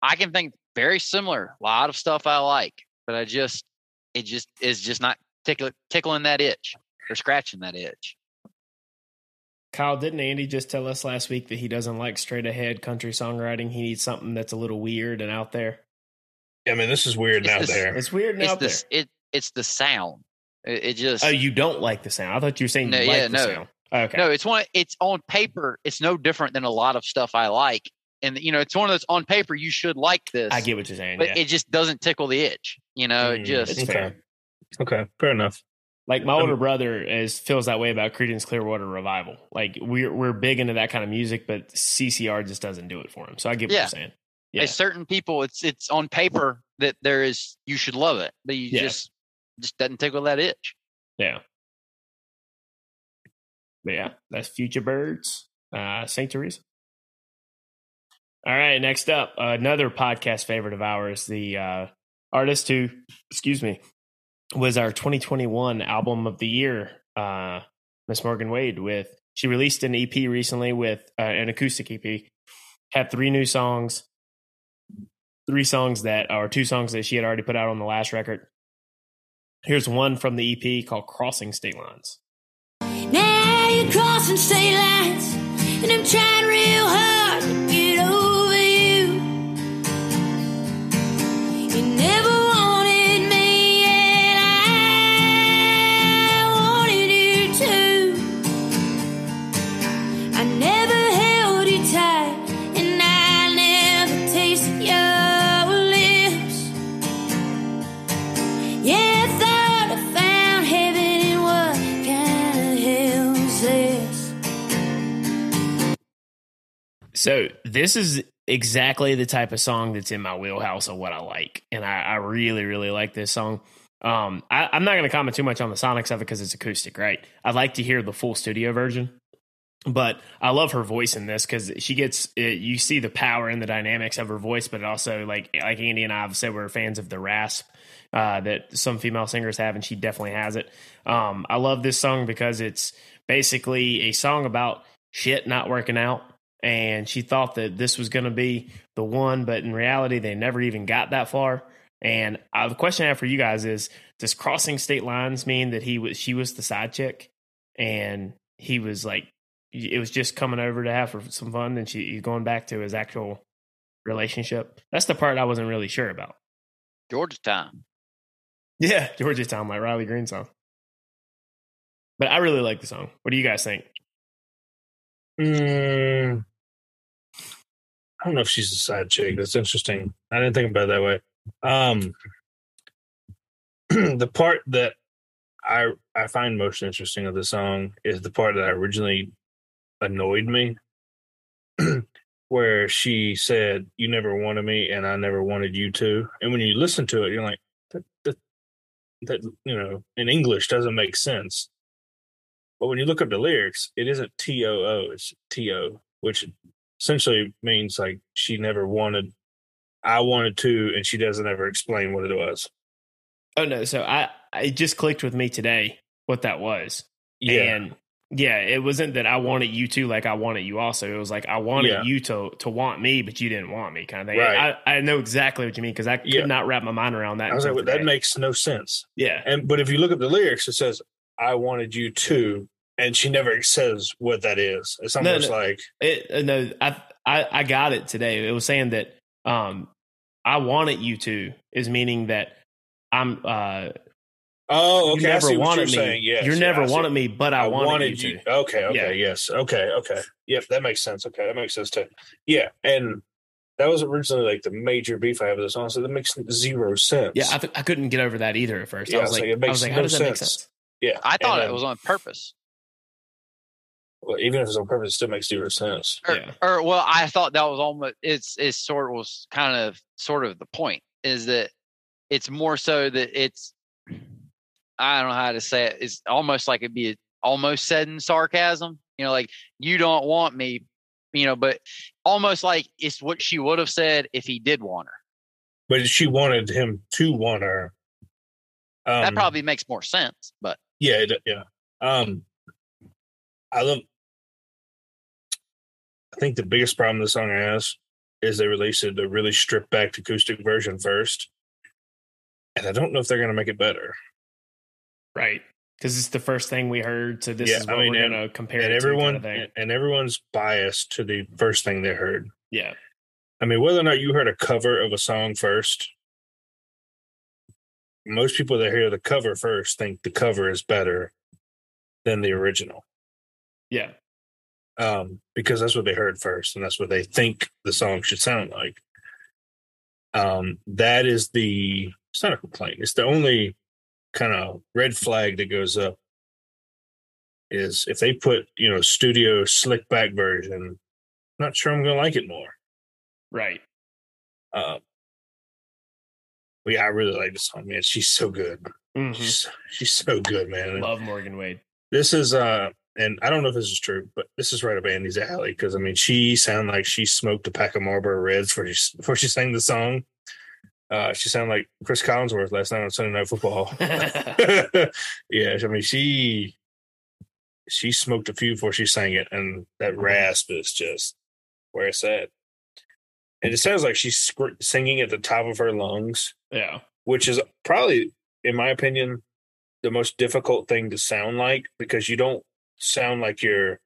I can think very similar. A lot of stuff I like, but I just, it just is just not tickle, tickling that itch or scratching that itch. Kyle, didn't Andy just tell us last week that he doesn't like straight ahead country songwriting? He needs something that's a little weird and out there. I mean, this is weird It's out this- there. It's weird and It's out the there. it it's the sound. It, it just Oh, you don't like the sound? I thought you were saying No, you like yeah, the no. sound. Okay. no. It's one. It's on paper. It's no different than a lot of stuff I like, and you know, it's one of those on paper you should like this. I get what you're saying. but yeah. it just doesn't tickle the itch. You know, it Mm, just it's fair. Okay, fair enough. Like my older brother is feels that way about Creedence Clearwater Revival. Like we're we're big into that kind of music, but CCR just doesn't do it for him. So I get what Yeah. you're saying. Yeah. there's certain people. It's it's on paper that there is you should love it, but you Yeah. just just doesn't tickle that itch. Yeah. But yeah, that's Futurebirds, uh, St. Teresa. All right, next up, another podcast favorite of ours, the uh, artist who, excuse me, was our 2021 album of the year, uh, Miss Morgan Wade. With she released an EP recently with uh, an acoustic EP, had three new songs, three songs that are two songs that she had already put out on the last record. Here's one from the EP called Crossing State Lines. Now you're crossing state lines, and I'm trying real hard So this is exactly the type of song that's in my wheelhouse of what I like, and I, I really, really like this song. Um, I, I'm not going to comment too much on the sonics of it because it's acoustic, right? I'd like to hear the full studio version, but I love her voice in this because she gets uh you see the power and the dynamics of her voice, but also like like Andy and I have said, we're fans of the rasp uh, that some female singers have, and she definitely has it. Um, I love this song because it's basically a song about shit not working out and she thought that this was going to be the one, but in reality, they never even got that far. And uh, the question I have for you guys is: Does crossing state lines mean that he was she was the side chick, and he was like it was just coming over to have some fun, and she he's going back to his actual relationship? That's the part I wasn't really sure about. Georgia time. Yeah, Georgia Town, like Riley Green song. But I really like the song. What do you guys think? Mm, I don't know if she's a side chick. That's interesting. I didn't think about it that way. Um, the part that I I find most interesting of the song is the part that originally annoyed me, where she said, "You never wanted me, and I never wanted you to." And when you listen to it, you're like, "That, that, that you know, in English doesn't make sense." But when you look up the lyrics, it isn't T O O, it's T O, which essentially means like she never wanted, I wanted to, and she doesn't ever explain what it was. Oh no, so I it just clicked with me today what that was. Yeah. And yeah, it wasn't that I wanted you to like I wanted you also. It was like I wanted Yeah. you to to want me, but you didn't want me kind of thing. Right. I, I know exactly what you mean because I could Yeah. not wrap my mind around that. I was like, well, that makes no sense. yeah. And but if you look at the lyrics, it says, I wanted you to, and she never says what that is. It's No, almost no. like It, uh, no, I, I I got it today. It was saying that um I wanted you to is meaning that I'm uh Oh, you okay. I never see what wanted you're me. saying. Yes, you yeah, never I see. wanted me, but I, wanted, you to. Okay, okay, yes. Okay, okay. Yep, that makes sense. Okay, that makes sense too. Yeah, and that was originally like the major beef I have with this song. So that makes zero sense. Yeah, I, th- I couldn't get over that either at first. Yeah, I was like, like, it I makes was like, no how does that make sense. sense? yeah. I thought and, it was on purpose. Well, even if it's on purpose, it still makes zero sense. Or, Yeah. or well, I thought that was almost it's it's sort of was kind of sort of the point is that it's more so that it's I don't know how to say it. It's almost like it'd be almost said in sarcasm. You know, like you don't want me, you know, but almost like it's what she would have said if he did want her. But she wanted him to want her. Um, that probably makes more sense. But Yeah, it, yeah. Um, I love. I think the biggest problem the song has is they released the really stripped back acoustic version first, and I don't know if they're going to make it better. Right. Because it's the first thing we heard. So this Yeah, is I what mean, we're going to compare and it everyone Kind of and everyone's biased to the first thing they heard. Yeah. I mean, whether or not you heard a cover of a song first, most people that hear the cover first think the cover is better than the original. Yeah. Um, because that's what they heard first, and that's what they think the song should sound like. Um, that is the it's not a complaint. It's the only kind of red flag that goes up is if they put you know studio slick back version. I'm not sure I'm gonna like it more. Right. Um, but yeah, I really like this song, man. She's so good. hmm She's she's so good, man. Love Morgan Wade. This is uh and I don't know if this is true, but this is right up Andy's alley because I mean she sounded like she smoked a pack of Marlboro Reds before she before she sang the song. Uh, she sounded like Chris Collinsworth last night on Sunday Night Football. yeah, I mean she she smoked a few before she sang it, and that rasp is just where it's at. And it sounds like she's singing at the top of her lungs yeah. which is probably, in my opinion, the most difficult thing to sound like because you don't sound like your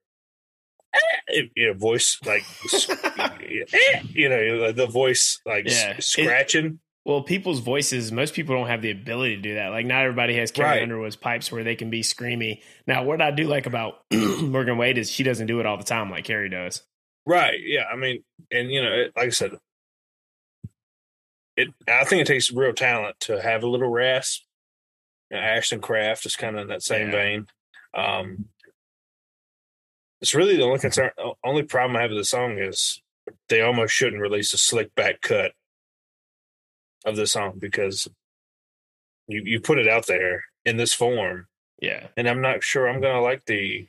eh, eh, your voice like eh, you know the voice like Yeah. It- scratching. Well, people's voices, most people don't have the ability to do that. Like, not everybody has Carrie Right. Underwood's pipes where they can be screamy. Now, what I do like about Morgan Wade is she doesn't do it all the time like Carrie does. Right. Yeah. I mean, and you know, it, like I said, it. I think it takes real talent to have a little rasp. You know, Ashland Craft is kind of in that same Yeah. vein. Um, it's really the only concern. Only problem I have with the song is they almost shouldn't release a slick back cut of the song because you you put it out there in this form, Yeah. and I'm not sure I'm gonna like the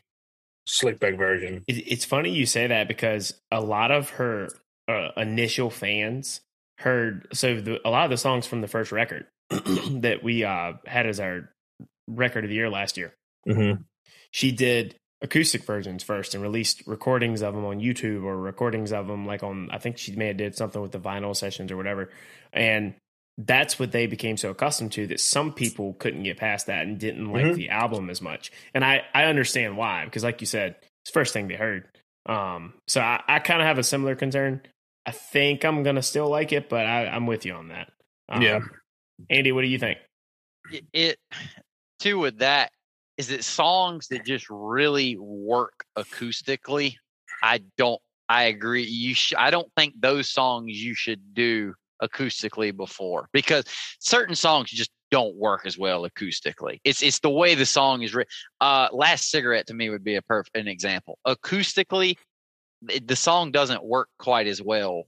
slick back version. It, it's funny you say that because a lot of her uh, initial fans heard so the, a lot of the songs from the first record that we uh, had as our record of the year last year. Mm-hmm. She did acoustic versions first and released recordings of them on YouTube or recordings of them like on I think she may have did something with the vinyl sessions or whatever. And that's what they became so accustomed to that some people couldn't get past that and didn't like Mhm. the album as much. And I I understand why because like you said, it's the first thing they heard. Um so I, I kind of have a similar concern. I think I'm gonna still like it, but I, I'm with you on that. Um, Yeah. Andy, what do you think? it, it too with that is it songs that just really work acoustically. I don't. I agree. You. Sh- I don't think those songs you should do acoustically before because certain songs just don't work as well acoustically. It's it's the way the song is written. Uh, Last Cigarette to me would be a perfect an example. Acoustically, the song doesn't work quite as well.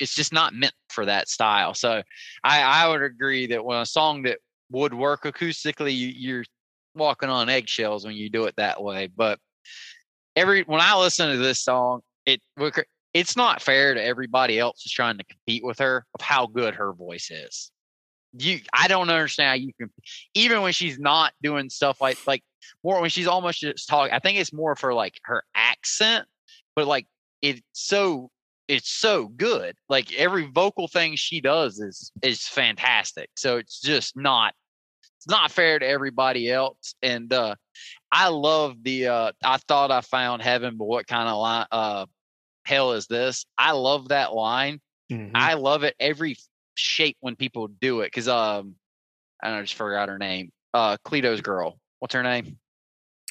It's just not meant for that style. So I I would agree that when a song that would work acoustically, you, you're walking on eggshells when you do it that way. But every when I listen to this song, it it's not fair to everybody else who's trying to compete with her of how good her voice is. You, I don't understand how you can, even when she's not doing stuff like like more when she's almost just talking. I think it's more for like her accent, but like it's so it's so good. Like every vocal thing she does is is fantastic. So it's just not it's not fair to everybody else. And uh I love the uh I thought I found heaven, but what kind of line uh hell is this? I love that line. Mhm. I love it every shape when people do it because um I don't know, I just forgot her name. Uh Cleto's girl. What's her name?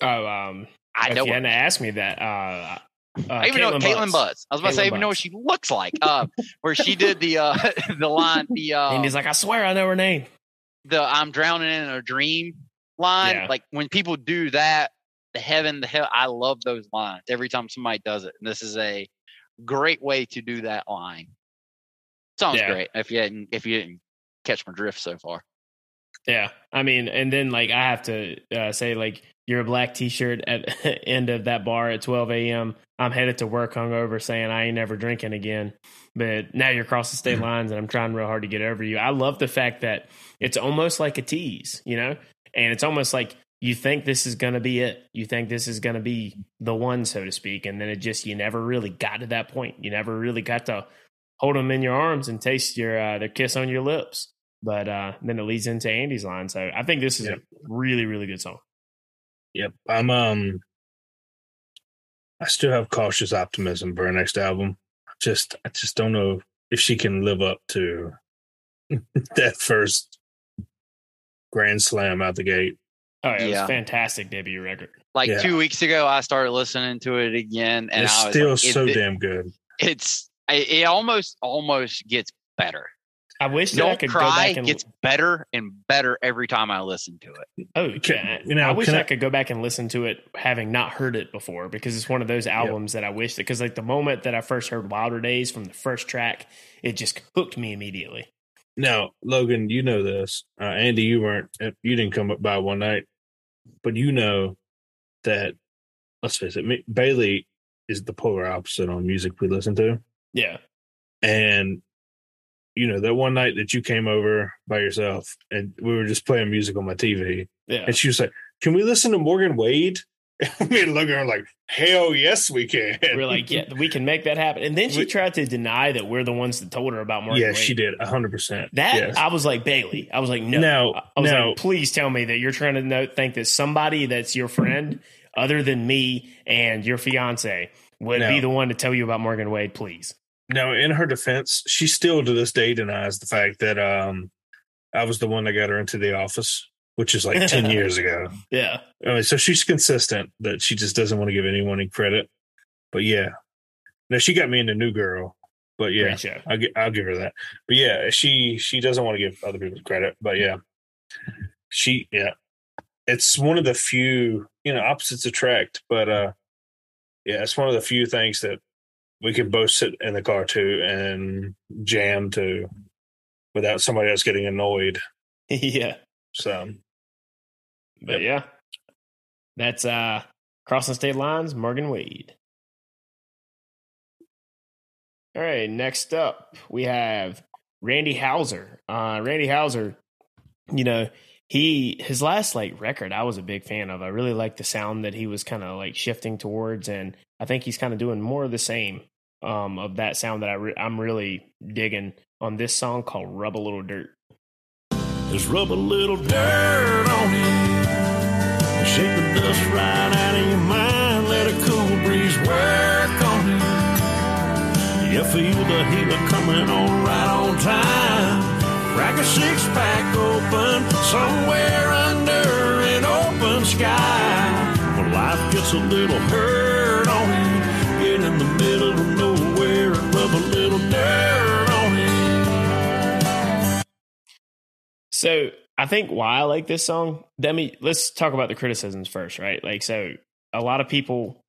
oh, um, I know hadn't asked me that, uh, uh, I even know Kaitlin Butts. I was about to say, Kaitlin even know what she looks like. Uh, where she did the uh, the line, the uh, and he's like, I swear I know her name. The I'm drowning in a dream line. Yeah. Like when people do that, the heaven, the hell, I love those lines every time somebody does it. And this is a great way to do that line. Sounds Yeah. great. If you hadn't, if you didn't catch my drift so far. Yeah, I mean, and then like I have to uh, say, like you're a black T-shirt at end of that bar at 12 a.m. I'm headed to work hungover, saying I ain't never drinking again. But now you're crossing state lines, and I'm trying real hard to get over you. I love the fact that it's almost like a tease, you know, and it's almost like you think this is going to be it. You think this is going to be the one, so to speak, and then it just you never really got to that point. You never really got to hold them in your arms and taste your uh, their kiss on your lips. But uh, then it leads into Andy's line. So I think this is Yep. a really, really good song. Yep. I'm um I still have cautious optimism for her next album. Just I just don't know if she can live up to that first grand slam out the gate. Oh, yeah, it Yeah. was a fantastic debut record. Like Yeah. two weeks ago, I started listening to it again, and it's I was still like, so it, damn good. It's it, it almost almost gets better. I wish that I Don't could go back and gets better and better every time I listen to it. oh, Can- yeah. you know, I wish I, I- could go back and listen to it having not heard it before because it's one of those albums that I wish that because like the moment that I first heard Wilder Days from the first track, it just hooked me immediately. Now, Logan, you know this. Uh, Andy, you weren't you didn't come up by one night, but you know that let's face it, me, Bailey is the polar opposite on music we listen to. Yeah, And you know, that one night that you came over by yourself and we were just playing music on my TV, yeah. and she was like, Can we listen to Morgan Wade? And me and Logan are like, Hell yes, we can. We're like, yeah, we can make that happen. And then she tried to deny that we're the ones that told her about Morgan. yeah, Wade. she did, hundred percent. That yes. I was like Bailey. I was like, no. no, I was now- like, please tell me that you're trying to know, think that somebody that's your friend, other than me and your fiance, would No. be the one to tell you about Morgan Wade. Please. Now, in her defense, she still to this day denies the fact that um I was the one that got her into the office, which is like 10 years ago. Yeah. I mean, so she's consistent that she just doesn't want to give anyone any credit. But yeah. Now she got me into New Girl. But yeah, I'll, I'll give her that. But yeah, she she doesn't want to give other people credit. But yeah, she yeah, it's one of the few you know opposites attract. But uh, yeah, it's one of the few things that we could both sit in the car too and jam to without somebody else getting annoyed. yeah. So But yeah. That's uh crossing state lines, Morgan Wade. All right, next up we have Randy Houser. Uh Randy Houser, you know, he his last like record I was a big fan of. I really liked the sound that he was kind of like shifting towards and I think he's kind of doing more of the same um of that sound that I re- I'm really digging on this song called Rub a Little Dirt. Just rub a little dirt on it. Shake the dust right out of your mind. Let a cool breeze work on it. You feel the coming on right on time. Crack a six pack open somewhere under an open sky. puts a little hurt on it. So I think why I like this song, Demi, let's talk about the criticisms first, right? Like, so a lot of people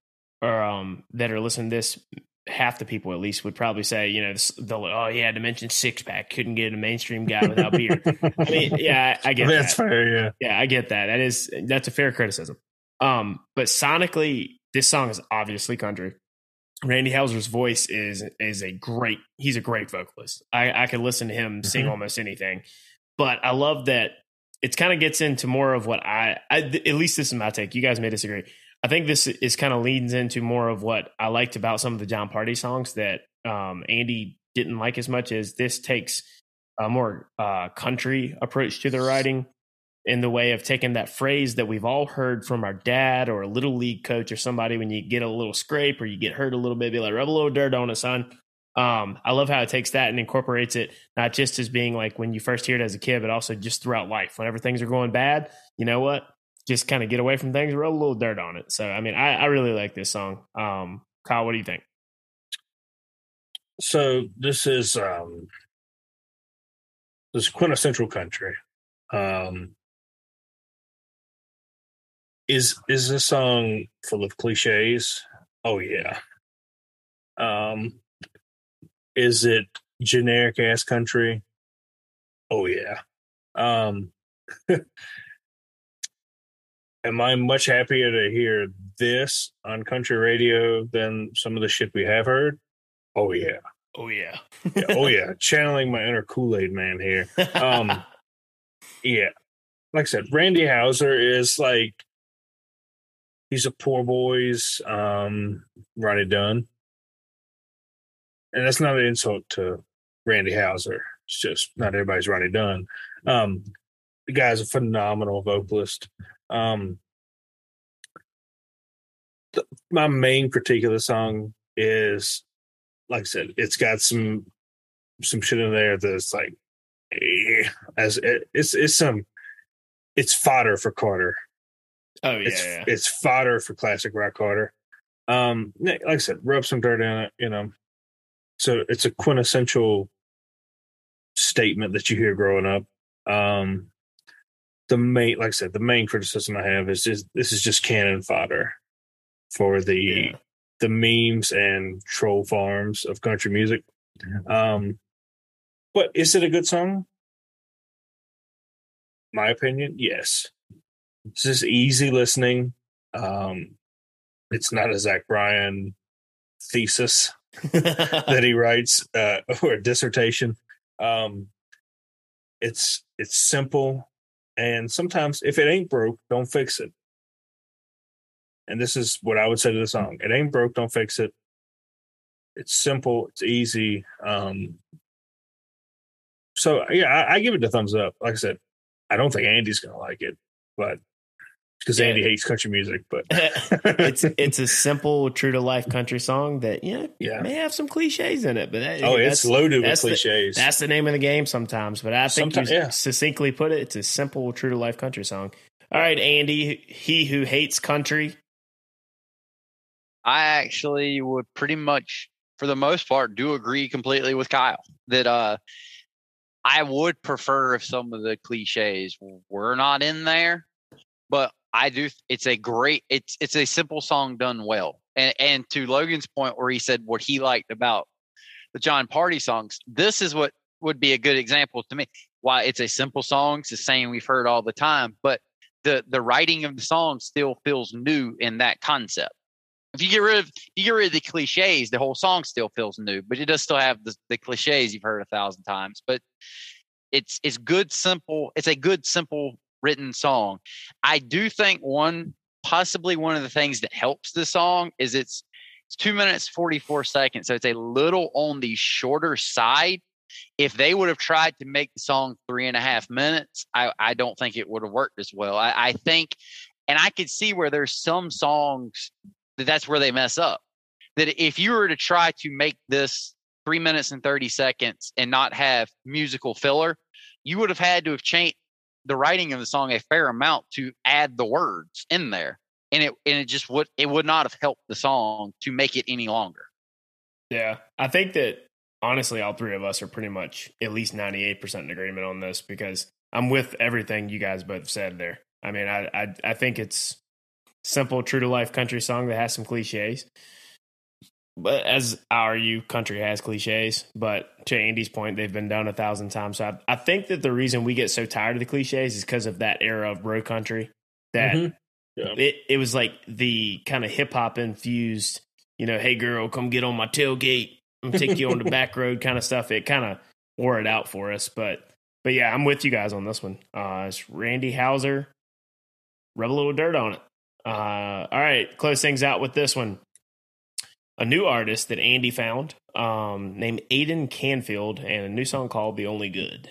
are um that are listening to this, half the people at least would probably say, you know, this, they'll oh yeah, Dimension six pack couldn't get a mainstream guy without beer. I mean, yeah, I, I get That's that. fair, yeah. Yeah, I get that. That is that's a fair criticism. Um, but sonically, this song is obviously country. Randy Houser's voice is is a great. He's a great vocalist. I I could listen to him sing Mhm. almost anything. But I love that it kind of gets into more of what I, I. At least this is my take. You guys may disagree. I think this is kind of leans into more of what I liked about some of the Jon Pardi songs that um, Andy didn't like as much as this takes a more uh, country approach to the writing in the way of taking that phrase that we've all heard from our dad or a little league coach or somebody when you get a little scrape or you get hurt a little bit, be like, rub a little dirt on it, son. Um, I love how it takes that and incorporates it, not just as being like when you first hear it as a kid, but also just throughout life. Whenever things are going bad, you know what? Just kind of get away from things, roll a little dirt on it. So, I mean, I, I really like this song. Um, Kyle, what do you think? So this is um this is quintessential country. Um is is this song full of cliches? Oh yeah. Um is it generic ass country? Oh yeah. Um am I much happier to hear this on country radio than some of the shit we have heard? Oh yeah. Oh, yeah. Yeah, oh yeah, channeling my inner Kool Aid man here. Um, Yeah, like I said, Randy Houser is like he's a poor boy's um, Ronnie Dunn, and that's not an insult to Randy Houser. It's just not everybody's Ronnie Dunn. Um, the guy's a phenomenal vocalist. Um, the, my main critique of the song is, like I said, it's got some some shit in there that's like, eh, as it, it's it's some, it's fodder for Carter. oh, yeah. It's yeah. it's fodder for classic rock Carter. Um, like I said, rub some dirt in it, you know. So it's a quintessential statement that you hear growing up. Um, the main, like I said, the main criticism I have is just this is just cannon fodder for the Yeah. the memes and troll farms of country music. Um, but is it a good song? My opinion, yes. It's just easy listening. Um, it's not a Zach Bryan thesis that he writes uh, or a dissertation. Um, it's it's simple, and sometimes if it ain't broke, don't fix it. And this is what I would say to the song: It ain't broke, don't fix it. It's simple, it's easy. Um, so yeah, I, I give it a thumbs up. Like I said, I don't think Andy's gonna like it, but because Yeah. Andy hates country music, but it's it's a simple, true to life country song that you know Yeah. may have some cliches in it, but that, oh, that's, it's loaded with that's the- cliches. That's the name of the game sometimes. But I think Someti- you yeah. succinctly put it. It's a simple, true to life country song. All right, Andy, he who hates country. I actually would pretty much, for the most part, do agree completely with Kyle that uh, I would prefer if some of the cliches were not in there, but I do. It's a great. It's it's a simple song done well, and and to Logan's point where he said what he liked about the Jon Pardi songs, this is what would be a good example to me. Why it's a simple song, it's the same we've heard all the time, but the the writing of the song still feels new in that concept if you get rid of you get rid of the cliches, the whole song still feels new, but it does still have the, the cliches you've heard a thousand times. But it's it's good, simple. It's a good, simple written song. I do think one possibly one of the things that helps the song is it's it's two minutes forty four seconds, so it's a little on the shorter side. If they would have tried to make the song three and a half minutes, I, I don't think it would have worked as well. I, I think, and I could see where there's some songs that that's where they mess up. That if you were to try to make this three minutes and 30 seconds and not have musical filler, you would have had to have changed the writing of the song a fair amount to add the words in there. and it and it just would it would not have helped the song to make it any longer. Yeah, I think that honestly, all three of us are pretty much at least ninety eight percent in agreement on this because I'm with everything you guys both said there. I mean, I I, I think it's simple, true to life country song that has some cliches. But as our you country has cliches, but to Andy's point, they've been done a thousand times. So I, I think that the reason we get so tired of the cliches is because of that era of bro country. That Mhm. Yeah. it it was like the kind of hip hop infused, you know, hey girl, come get on my tailgate. I'm take you on the back road kind of stuff. It kind of wore it out for us. But but yeah, I'm with you guys on this one. Uh it's Randy Houser. Rub a little dirt on it. Uh all right, close things out with this one. A new artist that Andy found, um, named Aidan Canfield, and a new song called The Only Good.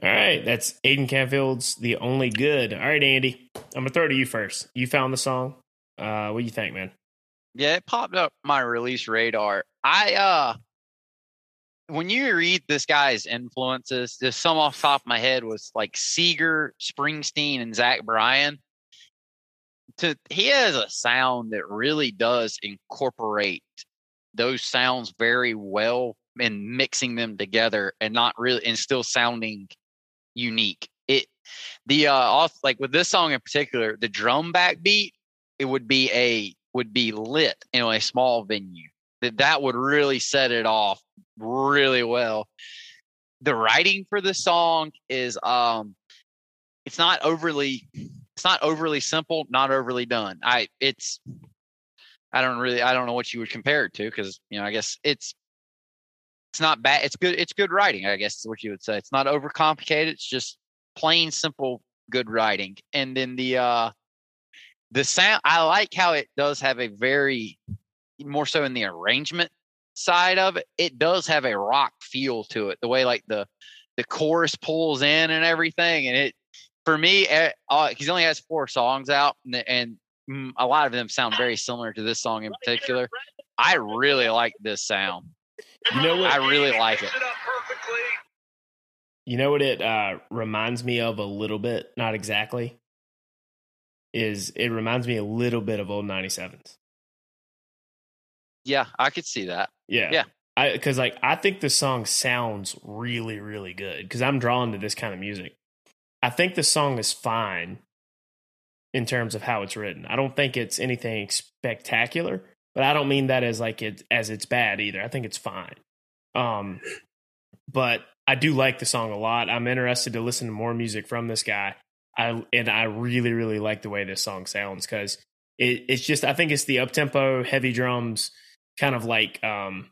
All right, that's Aidan Canfield's The Only Good. All right, Andy, I'm gonna throw to you first. You found the song. Uh, what do you think, man? Yeah, it popped up my release radar. I uh when you read this guy's influences, just some off top of my head was like Seeger, Springsteen, and Zach Bryan. To he has a sound that really does incorporate those sounds very well and mixing them together and not really and still sounding unique. It the uh off like with this song in particular, the drum backbeat, it would be a would be lit in a small venue. That that would really set it off really well. The writing for the song is um it's not overly it's not overly simple, not overly done. I it's I don't really I don't know what you would compare it to because you know I guess it's it's not bad. It's good. It's good writing. I guess is what you would say. It's not overcomplicated. It's just plain simple good writing. And then the uh the sound I like how it does have a very more so in the arrangement side of it. It does have a rock feel to it. The way like the the chorus pulls in and everything, and it for me, eh, uh, he's only has four songs out, and, and mm, a lot of them sound very similar to this song in particular. I really like this sound. You know what? I really like it. You know what it uh, reminds me of a little bit, not exactly. Is it reminds me a little bit of old 97s. Yeah, I could see that. Yeah. Yeah. I because like I think the song sounds really, really good because I'm drawn to this kind of music. I think the song is fine in terms of how it's written. I don't think it's anything spectacular, but I don't mean that as like it as it's bad either. I think it's fine. Um but I do like the song a lot. I'm interested to listen to more music from this guy. I and I really, really like the way this song sounds because it, it's just I think it's the up tempo, heavy drums, kind of like um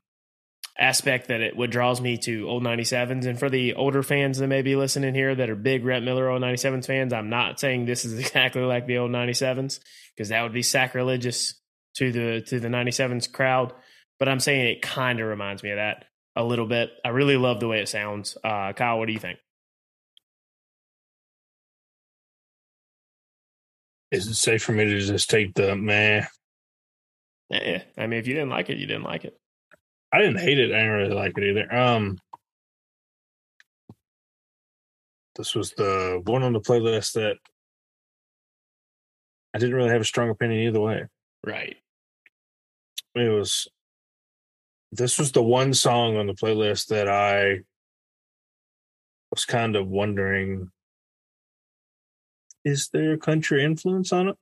aspect that it what draws me to old 97s and for the older fans that may be listening here that are big Rhett Miller old 97s fans I'm not saying this is exactly like the old 97s because that would be sacrilegious to the to the 97s crowd but I'm saying it kind of reminds me of that a little bit I really love the way it sounds uh Kyle what do you think Is it safe for me to just take the man? yeah I mean if you didn't like it you didn't like it I didn't hate it. I didn't really like it either. Um, this was the one on the playlist that I didn't really have a strong opinion either way. right It was this was the one song on the playlist that I was kind of wondering is there a country influence on it?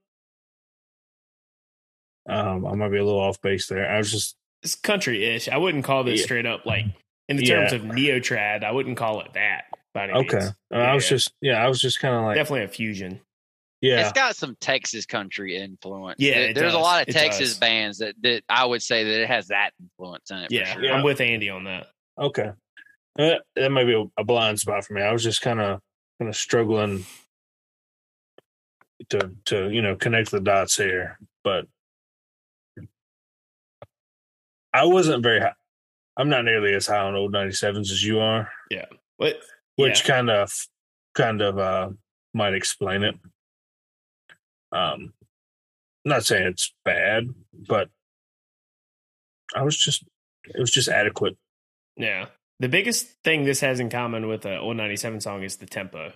Um, I might be a little off base there. I was just it's country-ish I wouldn't call this Yeah. straight up like in the Yeah. terms of neo trad I wouldn't call it that by any okay. Uh, I was just yeah, I was just kind of like definitely a fusion yeah, It's got some Texas country influence. Yeah, There- it there's a lot of It Texas does. bands that, that I would say that it has that influence in it. for Yeah, sure. Yeah. I'm with Andy on that. Okay. Uh, that might be a, a blind spot for me. I was just kind of kind of struggling to to you know connect the dots here, but I wasn't very. hi- I'm not nearly as high on old 97s as you are, But which kind of kind of uh might explain it. Um I'm not saying it's bad, but I was just it was just adequate. yeah, the biggest thing this has in common with a old '97 song is the tempo.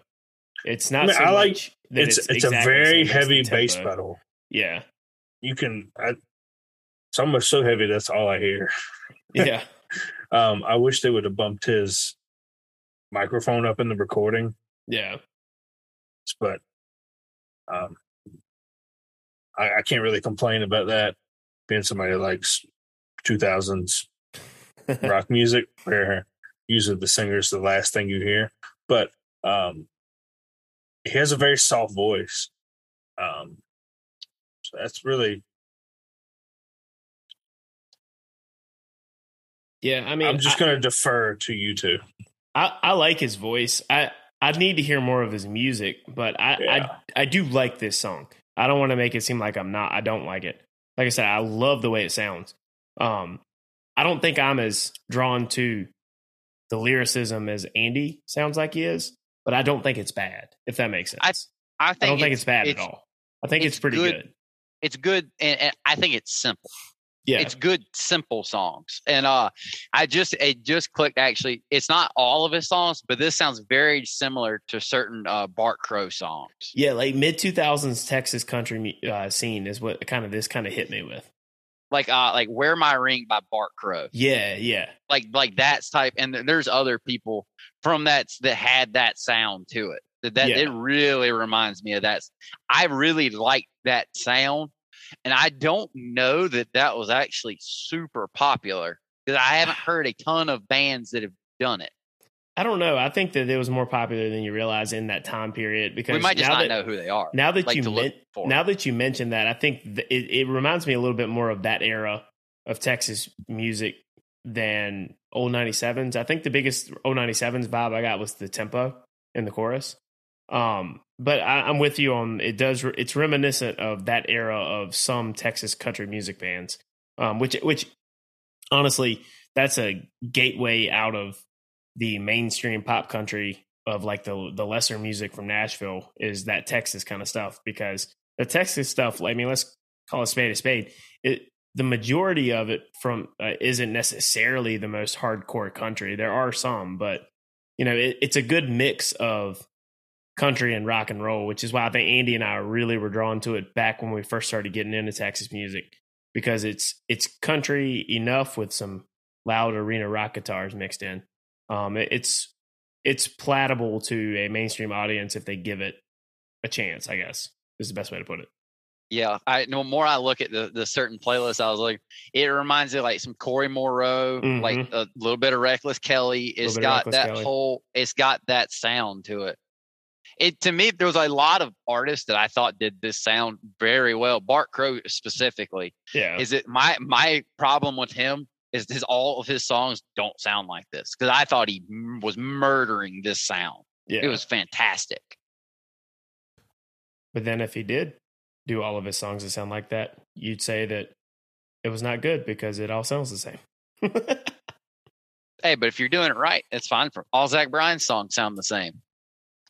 It's not. I mean, so I like- that It's it's, exactly a very it's heavy bass pedal. Yeah, You can I, it's almost so heavy that's all I hear. yeah, Um I wish they would have bumped his microphone up in the recording, yeah. but um I, I can't really complain about that being somebody that likes 2000s rock music where usually the singer's the last thing you hear but um he has a very soft voice um so that's really Yeah, I mean, i'm just I- to defer to you two I, I like his voice. I I need to hear more of his music, but I Yeah. I, I do like this song. I don't want to make it seem like I'm not. I don't like it. Like I said, I love the way it sounds. Um, I don't think I'm as drawn to the lyricism as Andy sounds like he is, but I don't think it's bad. If that makes sense, I I, think don't think it's, bad it's, at all. I think it's, it's pretty good. good. It's good, and, and I think it's simple. Yeah, It's good, simple songs. And uh, I just it just clicked. Actually, it's not all of his songs, but this sounds very similar to certain uh, Bart Crow songs. yeah, like mid 2000s Texas country uh, scene is what kind of this kind of hit me with. Like uh, like "Wear My Ring" by Bart Crow. Yeah, yeah, like like that's type and th- there's other people from that that had that sound to it that, that Yeah. it really reminds me of that i really like that sound and i don't know that that was actually super popular because i haven't heard a ton of bands that have done it I don't know. I think that it was more popular than you realize in that time period because we might just not that, know who they are Now that like you men- now that you mentioned that, I think th- it, it reminds me a little bit more of that era of Texas music than old 97s. I think the biggest old 97s vibe I got was the tempo in the chorus. Um, but I, I'm with you on it. Does it's reminiscent of that era of some Texas country music bands, um, which which honestly that's a gateway out of the mainstream pop country of like the the lesser music from Nashville is that Texas kind of stuff because the Texas stuff. I mean, let's call a spade a spade. It the majority of it from uh, isn't necessarily the most hardcore country. There are some, but you know, it, it's a good mix of country and rock and roll, which is why I think Andy and I really were drawn to it back when we first started getting into Texas music because it's it's country enough with some loud arena rock guitars mixed in. Um, it- it's it's platable to a mainstream audience if they give it a chance. I guess is the best way to put it. yeah i no more i look at the the certain playlist, i was like it reminds me of like some Cory Morrow, like Mhm. a little bit of reckless kelly It's got that Kelly. whole it's got that sound to it it to me there was a lot of artists that i thought did this sound very well bart crow specifically. Yeah, is it my my problem with him is his all of his songs don't sound like this because i thought he m- was murdering this sound. Yeah. it was fantastic. But then if he did do all of his songs that sound like that, you'd say that it was not good because it all sounds the same. hey but if you're doing it right it's fine for all zach bryan's songs sound the same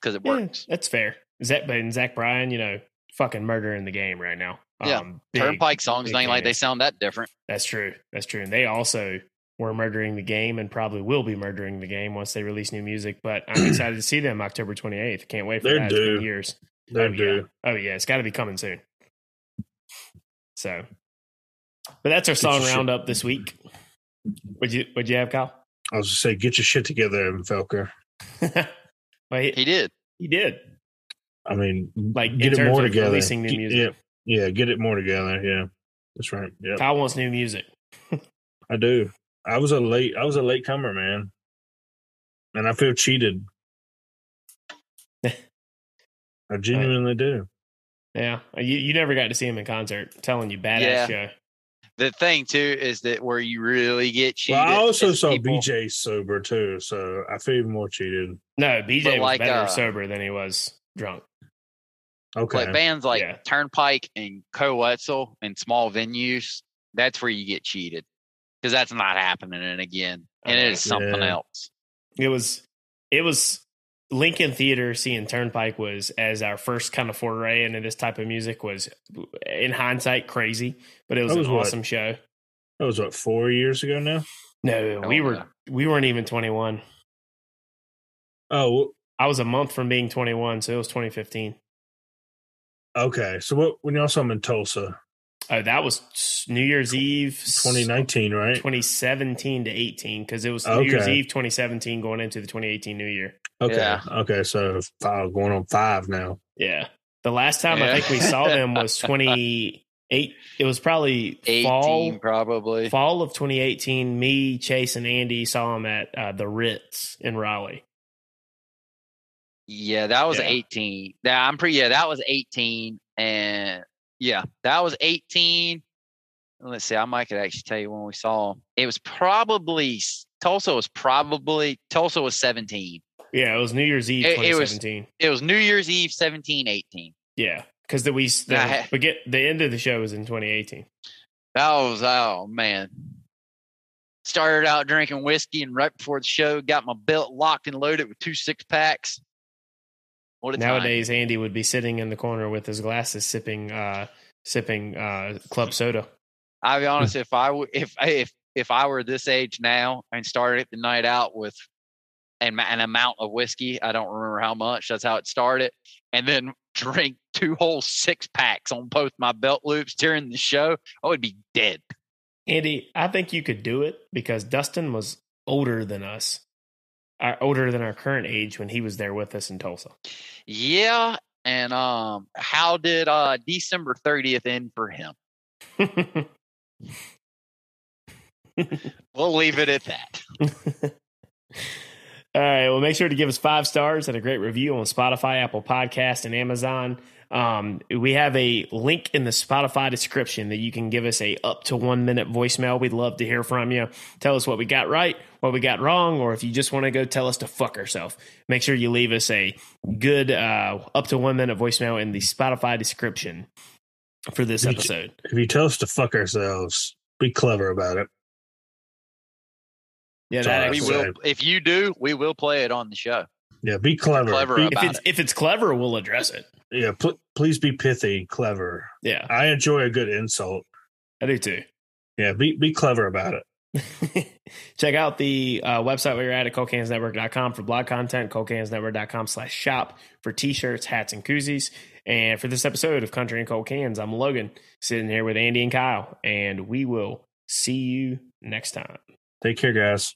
because it Yeah, works that's fair. Zach, but and Zach Bryan, you know, fucking murdering the game right now. Yeah, Um, big- turnpike songs big ain't like they sound that different That's true. That's true. And they also were murdering the game and probably will be murdering the game once they release new music. But I'm excited to see them October 28th. Can't wait for They're that. It's due. years. They oh, do. Yeah. Oh yeah, it's got to be coming soon. So, but that's our Get your song shit- roundup this week. Would you Would you have Kyle? I was just say, get your shit together, Evan Felker. well, he, he did he did. I mean, Like, get it more together. releasing new music. Yeah, yeah, get it more together. Yeah, that's right. Yeah, Kyle wants new music. I do. I was a late. I was a late comer, man, and I feel cheated. I genuinely do. Yeah, you you never got to see him in concert. I'm telling you, badass Yeah. show. The thing too is that where you really get cheated Well, I also saw people- BJ sober too, so I feel even more cheated. No, BJ But was like, better uh, sober than he was drunk. Okay, like bands like Yeah. Turnpike and Koe Wetzel and small venues. That's where you get cheated. because that's not happening and again, and it is something Yeah. else. It was it was Lincoln Theater seeing Turnpike was as our first kind of foray into this type of music was in hindsight crazy, but it was, was an what? awesome show. That was what four years ago now. No, we were yeah. we weren't even 21. Oh, I was a month from being 21, so it was 2015. okay. So what? When y'all saw him in Tulsa, Oh, that was New Year's Eve 2019, right? 2017 to 18 because it was New Year's Eve 2017 going into the 2018 New Year. Okay. Yeah. Okay. So five going on five now. Yeah. The last time I think we saw them was 28. It was probably 18 fall probably. fall of 2018. Me, Chase, and Andy saw them at uh, the Ritz in Raleigh. Yeah, that was Yeah. 18. Yeah, I'm pretty. Yeah, that was 18, and yeah, that was 18. Let's see, I might could actually tell you when we saw him. It was probably Tulsa was probably Tulsa was 17. Yeah, it was New Year's Eve It- it was- 2017. It was New Year's Eve 17, 18. yeah, because the we the, Nah. we get the end of the show was in 2018. That was oh man. Started out drinking whiskey, and right before the show, got my belt locked and loaded with two six packs. A time. Nowadays, Andy would be sitting in the corner with his glasses, sipping uh sipping uh club soda. I'll be honest. If I w- if if if I were this age now and started the night out with an, an amount of whiskey, I don't remember how much. That's how it started, and then drink two whole six packs on both my belt loops during the show, I would be dead. Andy, I think you could do it because Dustin was older than us, older than our current age when he was there with us in Tulsa. Yeah. And um, how did uh December thirtieth end for him? We'll leave it at that. All right. Well, make sure to give us five stars and a great review on Spotify, Apple Podcast, and Amazon. Um, we have a link in the Spotify description that you can give us a up to one minute voicemail. We'd love to hear from you. Tell us what we got right, what we got wrong, or if you just want to go tell us to fuck ourselves. Make sure you leave us a good uh, up to one minute voicemail in the Spotify description for this Me too. episode. If you tell us to fuck ourselves, be clever about it. Yeah, that We will, if you do, we will play it on the show. Yeah, be clever. Clever Be- if about it's if it's clever, we'll address it. Yeah, pl- please be pithy, clever. Yeah, I enjoy a good insult. I do too. Yeah, be be clever about it. Check out the uh, website where you're at at colecansnetwork.com for blog content, colecansnetwork.com slash shop for t-shirts, hats, and koozies. And for this episode of Country and Cold Cans, I'm Logan, sitting here with Andy and Kyle, and we will see you next time. Take care, guys.